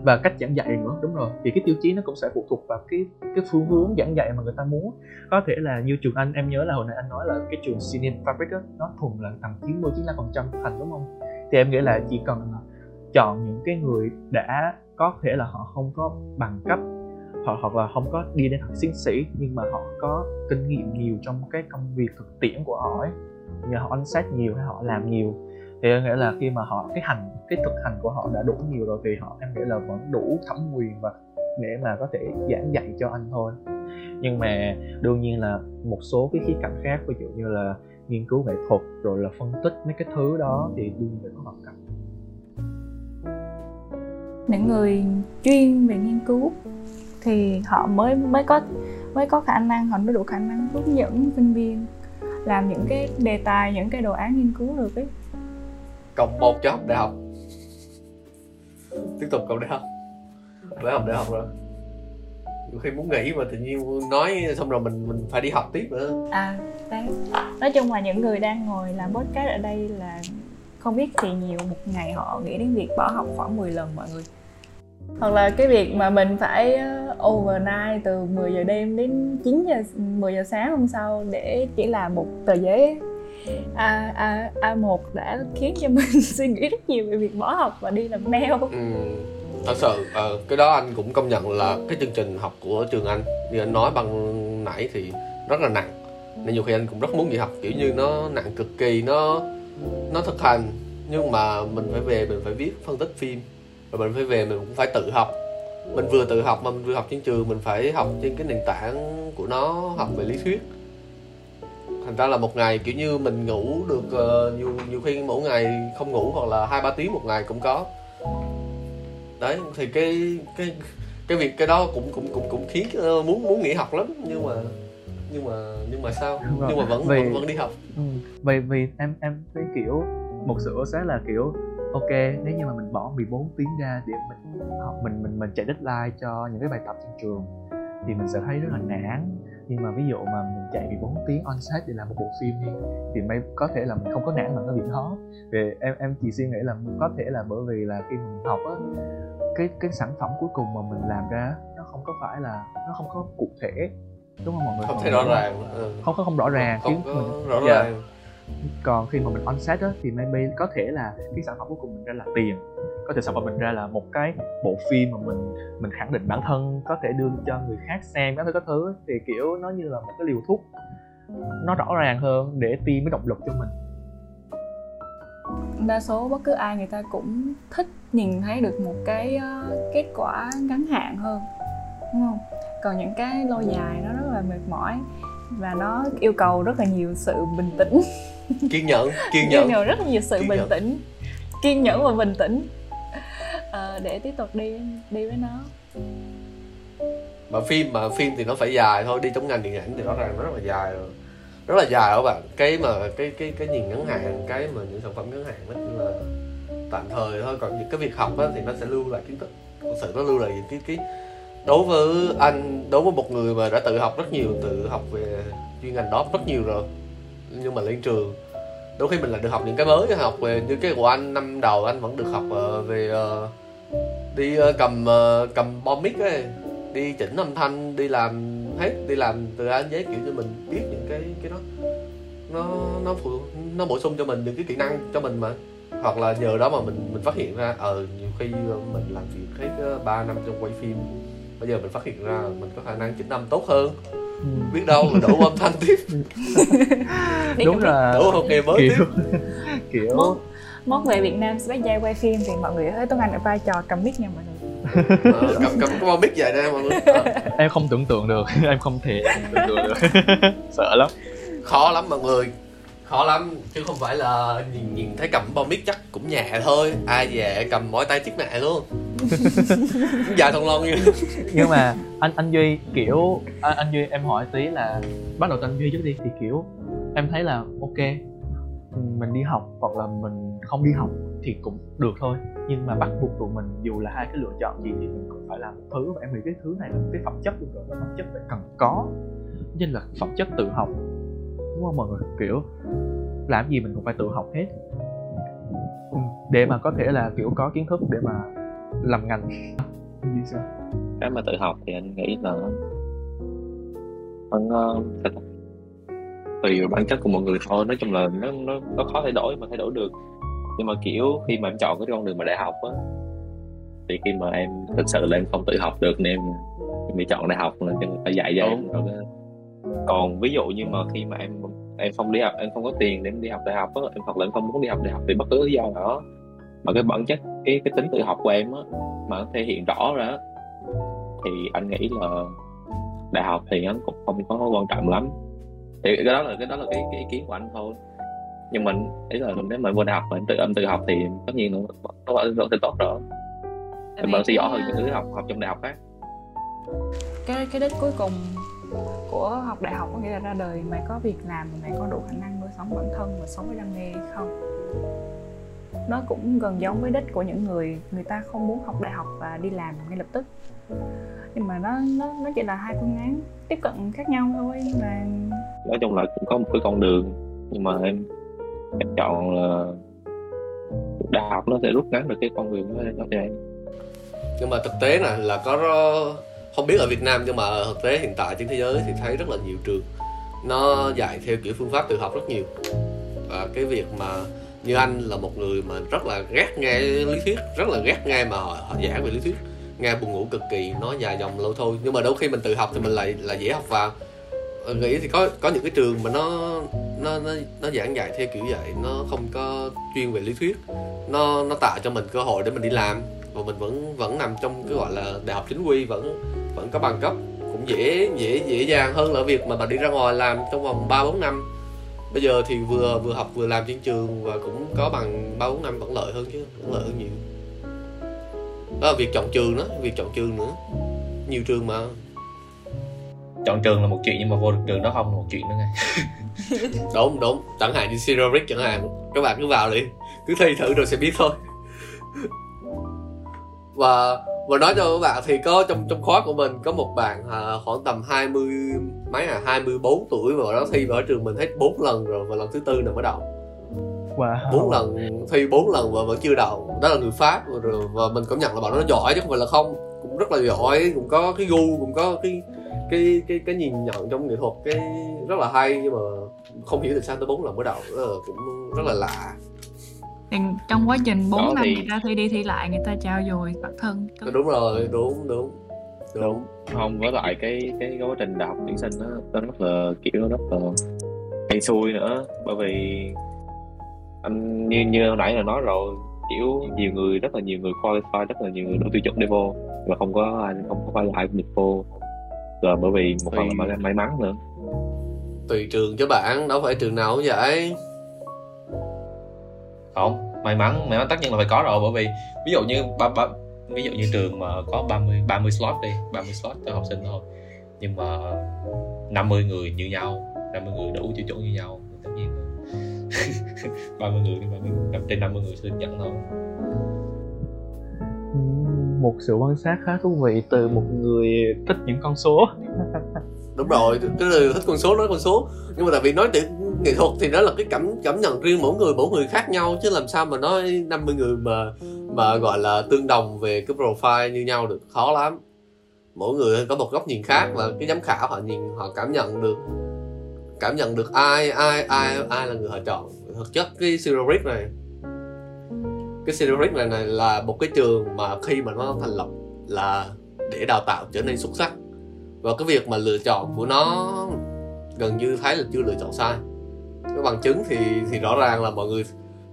và cách giảng dạy nữa đúng rồi. Thì cái tiêu chí nó cũng sẽ phụ thuộc vào cái cái phương hướng giảng dạy mà người ta muốn. Có thể là như trường anh em nhớ là hồi nãy anh nói là cái trường Cine Fabric đó, nó thuần là tầm 90 95 phần trăm thành đúng không? Thì em nghĩ là chỉ cần chọn những cái người đã có thể là họ không có bằng cấp họ hoặc là không có đi đến học tiến sĩ nhưng mà họ có kinh nghiệm nhiều trong cái công việc thực tiễn của họ ấy nhờ họ quan sát nhiều hay họ làm nhiều thì em nghĩ là khi mà họ cái hành cái thực hành của họ đã đủ nhiều rồi thì họ em nghĩ là vẫn đủ thẩm quyền và để mà có thể giảng dạy cho anh thôi. Nhưng mà đương nhiên là một số cái khía cạnh khác ví dụ như là nghiên cứu nghệ thuật rồi là phân tích mấy cái thứ đó thì đương nhiên phải có bằng cấp
những người chuyên về nghiên cứu thì họ mới mới có mới có khả năng họ mới đủ khả năng hướng dẫn sinh viên làm những cái đề tài những cái đồ án nghiên cứu được ấy.
Cộng một cho học đại học tiếp tục cậu đại học. Đại học đại học rồi. Nhiều khi muốn nghỉ mà tự nhiên nói xong rồi mình mình phải đi học tiếp nữa.
À đấy. Nói chung là những người đang ngồi làm podcast ở đây là không biết thì nhiều một ngày họ nghĩ đến việc bỏ học khoảng 10 lần mọi người. Hoặc là cái việc mà mình phải ờ, overnight từ 10 giờ đêm đến 9 giờ 10 giờ sáng hôm sau để chỉ làm một tờ giấy A, A, A một đã khiến cho mình suy nghĩ rất nhiều về việc bỏ học và đi làm mail
ừ, thật sự ờ, cái đó anh cũng công nhận là cái chương trình học của trường anh. Như anh nói bằng nãy thì rất là nặng. Nên nhiều khi anh cũng rất muốn nghỉ học kiểu như nó nặng cực kỳ nó nó thực hành. Nhưng mà mình phải về mình phải viết phân tích phim. Rồi mình phải về mình cũng phải tự học. Mình vừa tự học mà mình vừa học trên trường mình phải học trên cái nền tảng của nó học về lý thuyết thành ra là một ngày kiểu như mình ngủ được uh, nhiều nhiều khi mỗi ngày không ngủ hoặc là hai ba tiếng một ngày cũng có đấy thì cái cái cái việc cái đó cũng cũng cũng cũng khiến uh, muốn muốn nghỉ học lắm nhưng mà nhưng mà nhưng mà sao
Đúng rồi.
nhưng mà vẫn
Vì-
vẫn vẫn đi học
ừ. vì vì em em cái kiểu một sự ổ sẽ là kiểu ok nếu như mà mình bỏ 14 tiếng ra để mình học mình mình mình chạy deadline cho những cái bài tập trên trường thì mình sẽ thấy rất là nản nhưng mà ví dụ mà mình chạy vì 4 tiếng on set để làm một bộ phim đi thì may có thể là mình không có nản bằng cái việc đó vì em em chỉ suy nghĩ là có thể là bởi vì là khi mình học á cái cái sản phẩm cuối cùng mà mình làm ra nó không có phải là nó không có cụ thể đúng không mọi người
không thể rõ ràng ừ.
không có không rõ ràng
không
khiến
có
mình
rõ
Dạ.
ràng
còn khi mà mình on set á, thì maybe có thể là cái sản phẩm cuối cùng mình ra là tiền. Có thể sản phẩm mình ra là một cái bộ phim mà mình mình khẳng định bản thân, có thể đưa cho người khác xem, các thứ các thứ. Thì, kiểu, nó như là một cái liều thuốc. Nó rõ ràng hơn để tìm cái động lực cho mình.
Đa số bất cứ ai người ta cũng thích nhìn thấy được một cái ờ, kết quả ngắn hạn hơn, đúng không? Còn những cái lâu dài nó rất là mệt mỏi và nó yêu cầu rất là nhiều sự bình tĩnh
kiên nhẫn kiên nhẫn.
cầu rất là nhiều sự
Kiên
bình
nhẫn.
tĩnh. Kiên nhẫn và bình tĩnh. Ờ, để tiếp tục đi đi với nó.
Mà phim mà phim thì nó phải dài thôi đi trong ngành điện ảnh thì rõ ràng nó rất là dài rồi. Rất là dài các bạn. Cái mà cái cái cái nhìn ngắn hạn cái mà những sản phẩm ngắn hạn đó là tạm thời thôi. Còn những cái việc học á thì nó sẽ lưu lại kiến thức. Thực sự nó lưu lại cái cái đối với anh đối với một người mà đã tự học rất nhiều tự học về chuyên ngành đó rất nhiều rồi nhưng mà lên trường, đôi khi mình lại được học những cái mới, học về như cái của anh, năm đầu anh vẫn được học ờ, về ờ, đi ờ, cầm cầm bom mic ấy, đi chỉnh âm thanh, đi làm hết, đi làm từ A đến Z, kiểu cho mình biết những cái cái đó. Nó nó phụ, nó bổ sung cho mình những cái kỹ năng cho mình mà. Hoặc là nhờ đó mà mình mình phát hiện ra ờ nhiều khi mình làm việc hết 3 năm trong quay phim, bây giờ mình phát hiện ra mình có khả năng chỉnh âm tốt hơn biết đâu là đủ âm thanh tiếp.
Đi
đúng là
đủ một nghề mới tiếp.
kiểu kiểu
mốt mốt về Việt Nam sẽ dây quay phim thì mọi người thấy Tuấn Anh ở vai trò cầm mic nha mọi người.
Ờ, cầm cầm cái bom mic vậy đây mọi người. Ờ,
em không tưởng tượng được em không thể tưởng tượng được. Sợ lắm.
Khó lắm mọi người khó lắm. Chứ không phải là nhìn nhìn thấy cầm bom mic chắc cũng nhẹ thôi. Ai về cầm mỏi tay chiếc mẹ luôn dài thùng lon như
nhưng mà anh anh duy kiểu anh, anh duy em hỏi tí là bắt đầu từ anh duy trước đi thì kiểu em thấy là ok mình đi học hoặc là mình không đi học thì cũng được thôi. Nhưng mà bắt buộc tụi mình dù là hai cái lựa chọn gì thì mình cũng phải làm một thứ. Và em nghĩ cái thứ này là một cái phẩm chất luôn rồi phẩm chất phải cần có. Nên là phẩm chất tự học. Đúng không mọi người? Kiểu làm gì mình cũng phải tự học hết. Ừ, để mà có thể là kiểu có kiến thức để mà làm ngành gì sao
cái mà tự học thì anh nghĩ là sao ta? tùy vào bản chất của mọi người thôi nói chung là nó nó nó khó thay đổi mà thay đổi được nhưng mà kiểu khi mà em chọn cái con đường mà đại học á thì khi mà em thực sự là em không tự học được nên em, em bị chọn đại học là cho người ta dạy cho em rồi đó. còn ví dụ như mà khi mà em em không đi học em không có tiền để em đi học đại học á em hoặc là em không muốn đi học đại học vì bất cứ lý do nào đó mà cái bản chất cái cái tính tự học của em á mà nó thể hiện rõ ra thì anh nghĩ là đại học thì nó cũng không có quan trọng lắm. Thì cái đó là cái đó là cái, cái ý kiến của anh thôi. Nhưng mình ý là nếu mà vô đại học mà em tự em tự học thì tất nhiên nó nó vẫn sẽ tốt rồi.
Vì
vẫn sẽ
cái,
hơn những thứ học học trong đại học khác.
Cái cái đích cuối cùng của học đại học có nghĩa là ra đời mày có việc làm mày có đủ khả năng nuôi sống bản thân và sống với đam mê hay không nó cũng gần giống với đích của những người người ta không muốn học đại học và đi làm ngay lập tức. Nhưng mà nó nó nó chỉ là hai phương án tiếp cận khác nhau thôi nhưng mà
nói chung là cũng có một cái con đường nhưng mà em em chọn là đại học nó sẽ rút ngắn được cái con đường đó cho em.
Nhưng mà thực tế là là có không biết ở Việt Nam nhưng mà thực tế hiện tại trên thế giới thì thấy rất là nhiều trường. Nó dạy theo kiểu phương pháp tự học rất nhiều. Và cái việc mà như anh là một người mà rất là ghét nghe lý thuyết rất là ghét nghe mà họ, họ giảng về lý thuyết. Nghe buồn ngủ cực kỳ nó dài dòng lâu thôi. Nhưng mà đôi khi mình tự học thì mình lại là dễ học vào. Ờ, nghĩ thì có có những cái trường mà nó nó nó nó giảng dạy theo kiểu vậy nó không có chuyên về lý thuyết. Nó nó tạo cho mình cơ hội để mình đi làm. Và mình vẫn vẫn nằm trong cái gọi là đại học chính quy vẫn vẫn có bằng cấp. Cũng dễ dễ dễ dàng hơn là việc mà bạn đi ra ngoài làm trong vòng ba bốn năm bây giờ thì vừa vừa học vừa làm trên trường và cũng có bằng ba bốn năm vẫn lợi hơn chứ vẫn lợi hơn nhiều. Đó là việc chọn trường đó việc chọn trường nữa. Nhiều trường mà.
Chọn trường là một chuyện nhưng mà vô được trường đó không là một chuyện nữa nghe.
Đúng đúng. Chẳng hạn như Cyril chẳng hạn. Các bạn cứ vào đi. Cứ thi thử rồi sẽ biết thôi. Và và nói cho các bạn thì có trong trong khóa của mình có một bạn à, khoảng tầm 20 mấy à 24 tuổi và đó thi vào trường mình hết bốn lần rồi và lần thứ tư nằm ở đầu
wow.
bốn lần thi bốn lần và vẫn chưa đậu. Đó là người pháp rồi và mình cảm nhận là bạn nó giỏi chứ không phải là không. Cũng rất là giỏi cũng có cái gu cũng có cái cái cái cái nhìn nhận trong nghệ thuật cái rất là hay nhưng mà không hiểu tại sao tới bốn lần mới đậu. Là cũng rất là lạ
thì trong quá trình 4
Đó
năm
thì-
người ta thi đi thi lại người ta trao dồi bản thân
đúng rồi đúng đúng đúng.
Không với lại cái cái quá trình đại học tuyển sinh đó nó rất là kiểu nó rất là hên xui nữa. Bởi vì anh như như hồi nãy là nói rồi kiểu nhiều người rất là nhiều người qualify rất là nhiều người đủ tiêu chuẩn để vô và không có ai không có quay lại được vô. Là bởi vì một phần là may- may mắn nữa.
Tùy trường cho bạn đâu phải trường nào cũng vậy
không may mắn may mắn tất nhiên là phải có rồi bởi vì ví dụ như ba, ba, ví dụ như trường mà có 30 30 slot đi 30 slot cho học sinh thôi. Nhưng mà 50 người như nhau 50 người đủ tiêu chuẩn như nhau thì tất nhiên là 30 người thì 30 người trên 50 người sẽ được nhận thôi.
Một sự quan sát khá thú vị từ một người thích những con số.
Đúng rồi cái người thích con số nói con số. Nhưng mà tại vì nói từ nghệ thuật thì đó là cái cảm cảm nhận riêng mỗi người mỗi người khác nhau, chứ làm sao mà nói 50 người mà mà gọi là tương đồng về cái profile như nhau được, khó lắm. Mỗi người có một góc nhìn khác và cái giám khảo họ nhìn, họ cảm nhận được, cảm nhận được ai ai ai ai là người họ chọn. Thực chất cái Zurich này, cái Zurich này này là một cái trường mà khi mà nó thành lập là để đào tạo trở nên xuất sắc. Và cái việc mà lựa chọn của nó gần như thấy là chưa lựa chọn sai cái bằng chứng thì thì rõ ràng là mọi người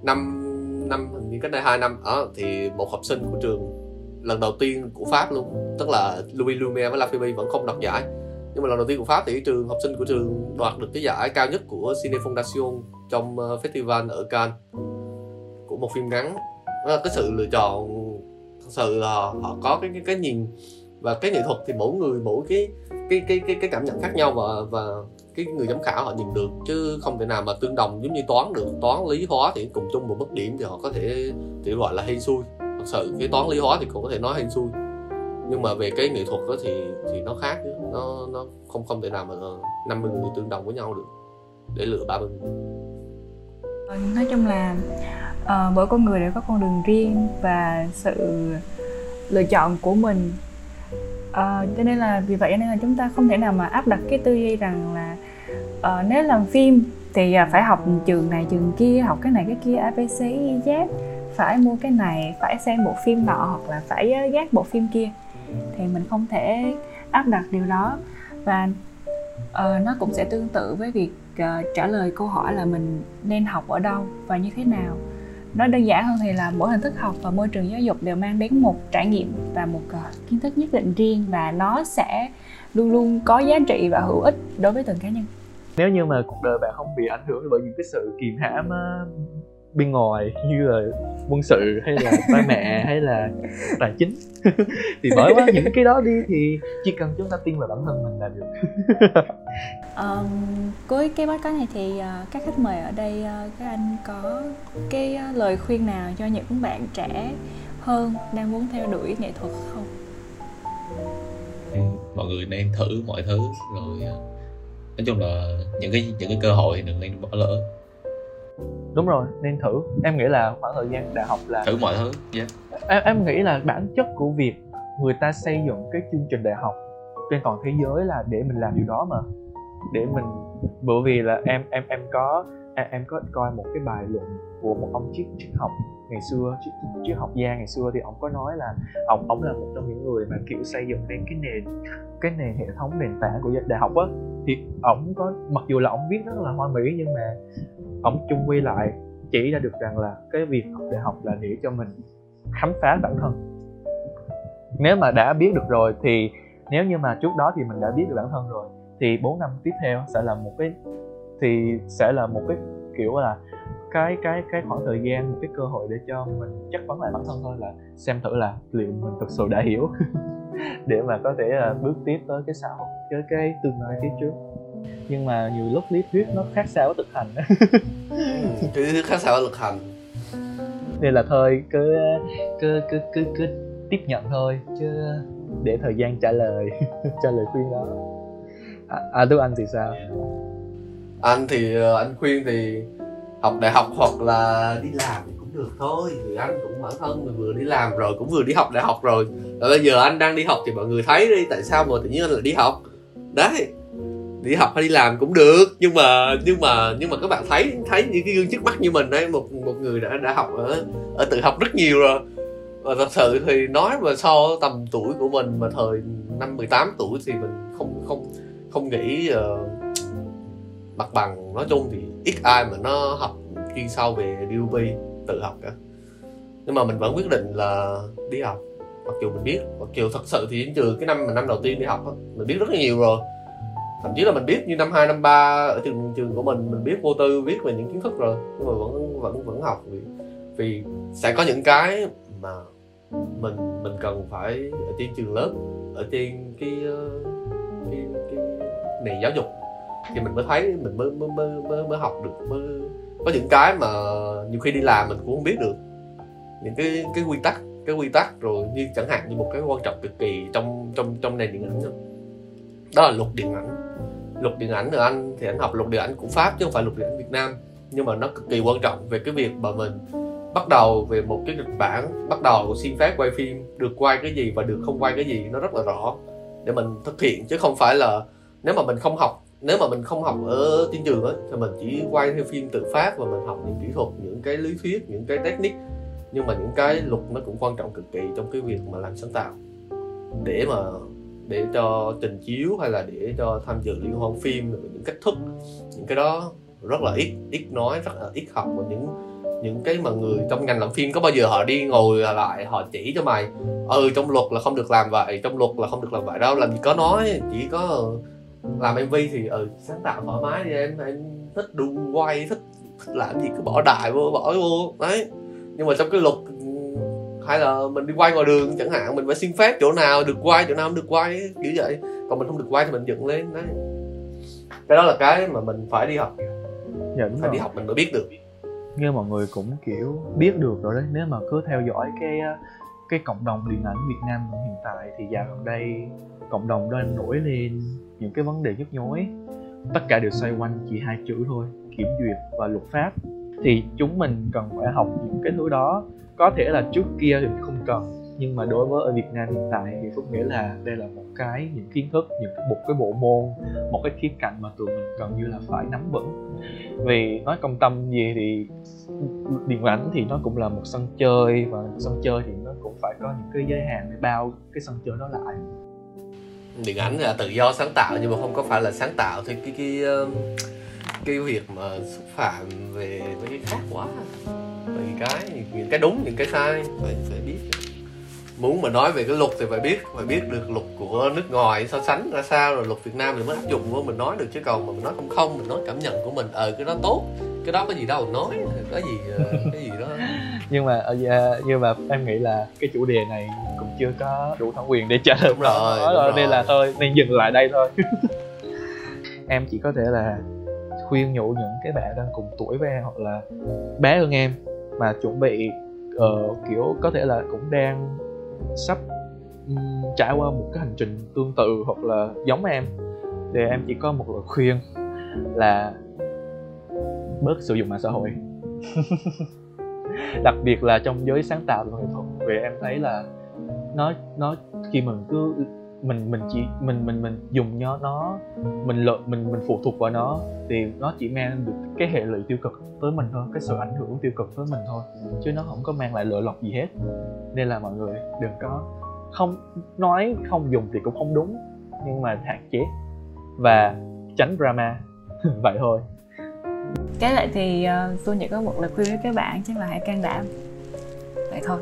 năm năm hình như cách đây hai năm ở thì một học sinh của trường lần đầu tiên của Pháp luôn. Tức là Louis Lumière với Lafayette vẫn không đoạt giải. Nhưng mà lần đầu tiên của Pháp thì trường học sinh của trường đoạt được cái giải cao nhất của Cine Fondation trong ờ, festival ở Cannes. Của một phim ngắn. Đó là cái sự lựa chọn thật sự là họ có cái cái, cái nhìn và cái nghệ thuật thì mỗi người mỗi cái cái cái cái cái cảm nhận khác nhau và và cái người giám khảo họ nhìn được chứ không thể nào mà tương đồng giống như toán được. Toán lý hóa thì cùng chung một mức điểm thì họ có thể thì gọi là hên xui. Thật sự cái toán lý hóa thì cũng có thể nói hên xui. Nhưng mà về cái nghệ thuật đó thì thì nó khác chứ. Nó nó không không thể nào mà 50 người tương đồng với nhau được. Để lựa 30 người
nói chung là uh, mỗi con người đều có con đường riêng và sự lựa chọn của mình à, cho nên là vì vậy nên là chúng ta không thể nào mà áp đặt cái tư duy rằng là ờ, nếu làm phim thì à, phải học trường này trường kia học cái này cái kia abc e, z. Phải mua cái này phải xem bộ phim nọ hoặc là phải ờ, gác bộ phim kia. Thì mình không thể áp đặt điều đó. Và uh, nó cũng sẽ tương tự với việc uh, trả lời câu hỏi là mình nên học ở đâu và như thế nào nói đơn giản hơn thì là mỗi hình thức học và môi trường giáo dục đều mang đến một trải nghiệm và một ờ, kiến thức nhất định riêng và nó sẽ luôn luôn có giá trị và hữu ích đối với từng cá nhân.
Nếu như mà cuộc đời bạn không bị ảnh hưởng bởi những cái sự kìm hãm ờ, bên ngoài như là quân sự hay là ba mẹ hay là tài chính. Thì bỏ qua những cái đó đi thì chỉ cần chúng ta tin vào bản thân mình là được.
Ờ, cuối cái podcast này thì ờ, các khách mời ở đây ờ, các anh có cái ờ, lời khuyên nào cho những bạn trẻ hơn đang muốn theo đuổi nghệ thuật không?
Mọi người nên thử mọi thứ rồi nói chung là những cái những cái cơ hội thì đừng nên bỏ lỡ
đúng rồi nên thử. Em nghĩ là khoảng thời gian đại học là
thử mọi thứ yeah.
em, em nghĩ là bản chất của việc người ta xây dựng cái chương trình đại học trên toàn thế giới là để mình làm điều đó mà. Để mình bởi vì là em em em có em, em có coi một cái bài luận của một ông triết triết học ngày xưa triết, triết học gia ngày xưa thì ông có nói là ông ông là một trong những người mà kiểu xây dựng nên cái nền cái nền hệ thống nền tảng của đại học á. Thì ông có mặc dù là ông viết rất là hoa mỹ nhưng mà ông chung quy lại, chỉ ra được rằng là cái việc học đại học là để cho mình khám phá bản thân. Nếu mà đã biết được rồi thì, nếu như mà trước đó thì mình đã biết được bản thân rồi, thì 4 năm tiếp theo sẽ là một cái, thì sẽ là một cái kiểu là cái cái cái khoảng thời gian, một cái cơ hội để cho mình chắc vấn lại bản thân thôi là xem thử là liệu mình thực sự đã hiểu để mà có thể là bước tiếp tới cái xã hội, cái cái tương lai phía trước nhưng mà nhiều lúc lý thuyết nó khác xa với thực hành
cái thứ khác sao lực hành.
Nên là thôi cứ cứ cứ cứ, cứ tiếp nhận thôi chứ để thời gian trả lời cho lời khuyên đó. À, à anh thì sao?
Anh thì ờ, anh khuyên thì học đại học hoặc là đi làm thì cũng được thôi. Vì anh cũng bản thân mình vừa đi làm rồi cũng vừa đi học đại học rồi. Và bây giờ anh đang đi học thì mọi người thấy đi tại sao mà tự nhiên anh lại đi học? Đấy đi học hay đi làm cũng được nhưng mà nhưng mà nhưng mà các bạn thấy thấy những cái gương trước mắt như mình đấy một một người đã đã học ở ở tự học rất nhiều rồi. Và thật sự thì nói mà so tầm tuổi của mình mà thời năm 18 tuổi thì mình không không không nghĩ uh, mặt bằng nói chung thì ít ai mà nó học chuyên sâu về DUP tự học cả. Nhưng mà mình vẫn quyết định là đi học mặc dù mình biết. Mặc dù thật sự thì đến trường cái năm mà năm đầu tiên đi học á mình biết rất là nhiều rồi thậm chí là mình biết như năm 2, năm 3 ở trường trường của mình mình biết vô tư biết về những kiến thức rồi nhưng mà vẫn vẫn vẫn học vì vì sẽ có những cái mà mình mình cần phải ở trên trường lớp ở trên cái ờ, cái cái nền giáo dục. Thì mình mới thấy mình mới mới mới mới, mới học được mới có những cái mà nhiều khi đi làm mình cũng không biết được. Những cái cái quy tắc cái quy tắc rồi như chẳng hạn như một cái quan trọng cực kỳ trong trong trong nền điện ảnh đó là luật điện ảnh luật điện ảnh ở anh, thì anh học luật điện ảnh của pháp chứ không phải luật điện ảnh việt nam. Nhưng mà nó cực kỳ quan trọng về cái việc mà mình bắt đầu về một cái kịch bản, bắt đầu xin phép quay phim, được quay cái gì và được không quay cái gì nó rất là rõ để mình thực hiện. Chứ không phải là nếu mà mình không học, nếu mà mình không học ở trên trường ấy thì mình chỉ quay theo phim tự phát và mình học những kỹ thuật, những cái lý thuyết, những cái technique. Nhưng mà những cái luật nó cũng quan trọng cực kỳ trong cái việc mà làm sáng tạo. Để mà để cho trình chiếu hay là để cho tham dự liên hoan phim rồi những cách thức những cái đó rất là ít ít nói rất là ít học. Và những những cái mà người trong ngành làm phim có bao giờ họ đi ngồi lại họ chỉ cho mày ừ trong luật là không được làm vậy trong luật là không được làm vậy. Đâu làm gì có nói chỉ có làm mv thì ừ sáng tạo thoải mái đi em em thích đu quay thích, thích làm gì cứ bỏ đại vô bỏ vô. Đấy. Nhưng mà trong cái luật hay là mình đi quay ngoài đường chẳng hạn mình phải xin phép chỗ nào được quay chỗ nào không được quay kiểu vậy. Còn mình không được quay thì mình dựng lên đấy. Cái đó là cái mà mình phải đi học.
Dạ đúng
phải
rồi.
đi học mình mới biết được.
Như mọi người cũng kiểu biết được rồi đấy. Nếu mà cứ theo dõi cái ờ, cái cộng đồng điện ảnh Việt Nam hiện tại thì dạo gần đây cộng đồng đang nổi lên những cái vấn đề nhức nhối. Tất cả đều xoay quanh chỉ hai chữ thôi kiểm duyệt và luật pháp. Thì chúng mình cần phải học những cái thứ đó có thể là trước kia thì không cần, nhưng mà đối với ở Việt Nam hiện tại thì Phúc nghĩ là đây là một cái những kiến thức, những cái một cái bộ môn, một cái khía cạnh mà tụi mình gần như là phải nắm vững. Vì nói công tâm gì thì điện ảnh thì nó cũng là một sân chơi và sân chơi thì nó cũng phải có những cái giới hạn để bao cái sân chơi đó lại.
Điện ảnh là tự do sáng tạo nhưng mà không có phải là sáng tạo thì cái cái cái việc mà xúc phạm về mấy cái khác quá mấy cái những cái đúng những cái sai. Phải phải biết. Muốn mà nói về cái luật thì phải biết phải biết được luật của nước ngoài so sánh ra sao rồi luật Việt Nam thì mới áp dụng của mình nói được chứ còn mà mình nói không không mình nói cảm nhận của mình ờ cái đó tốt cái đó có gì đâu nói có gì ờ, cái gì đó.
Nhưng mà ờ, dạ, nhưng mà em nghĩ là cái chủ đề này cũng chưa có đủ thẩm quyền để trả lời
Đúng rồi, đúng
rồi, nên
rồi.
là thôi nên dừng lại đây thôi. Em chỉ có thể là khuyên nhủ những cái bạn đang cùng tuổi với em hoặc là bé hơn em mà chuẩn bị uh, kiểu có thể là cũng đang sắp um, trải qua một cái hành trình tương tự hoặc là giống em. Thì em chỉ có một lời khuyên là bớt sử dụng mạng xã hội. Đặc biệt là trong giới sáng tạo và nghệ thuật vì em thấy là nó nó khi mình cứ mình mình chỉ mình mình mình dùng nó nó mình lợi mình mình phụ thuộc vào nó thì nó chỉ mang được cái hệ lụy tiêu cực tới mình thôi cái sự ảnh hưởng tiêu cực tới mình thôi chứ nó không có mang lại lợi lộc gì hết. Nên là mọi người đừng có không nói không dùng thì cũng không đúng nhưng mà hạn chế và tránh drama. Vậy thôi.
Cái lại thì uh, tôi chỉ có một lời khuyên với các bạn chắc là hãy can đảm. Vậy thôi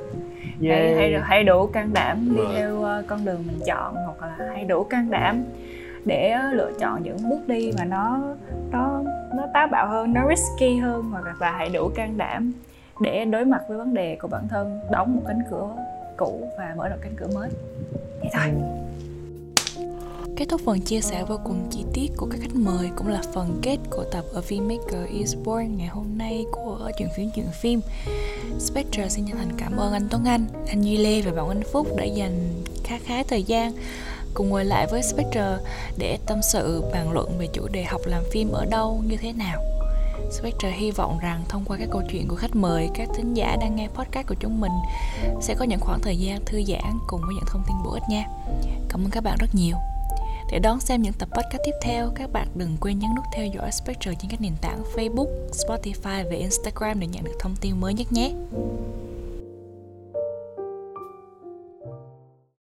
hãy, hãy hãy đủ can đảm đi
Rồi.
theo uh, con đường mình chọn hoặc là hãy đủ can đảm để uh, lựa chọn những bước đi mà nó nó nó táo bạo hơn nó risky hơn hoặc là và hãy đủ can đảm để đối mặt với vấn đề của bản thân đóng một cánh cửa cũ và mở rộng cánh cửa mới. Vậy thôi Kết thúc phần chia sẻ vô cùng chi tiết của các khách mời cũng là phần kết của tập A Filmmaker born ngày hôm nay của chuyện phim chuyện phim. Spectre xin chân thành cảm ơn anh Tuấn Anh, anh Duy Lê và bạn Anh Phúc đã dành khá khá thời gian cùng ngồi lại với Spectre để tâm sự bàn luận về chủ đề học làm phim ở đâu như thế nào. Spectre hy vọng rằng thông qua các câu chuyện của khách mời, các thính giả đang nghe podcast của chúng mình sẽ có những khoảng thời gian thư giãn cùng với những thông tin bổ ích nha. Cảm ơn các bạn rất nhiều. Để đón xem những tập podcast tiếp theo, các bạn đừng quên nhấn nút theo dõi Spectre trên các nền tảng Facebook, Spotify và Instagram để nhận được thông tin mới nhất nhé.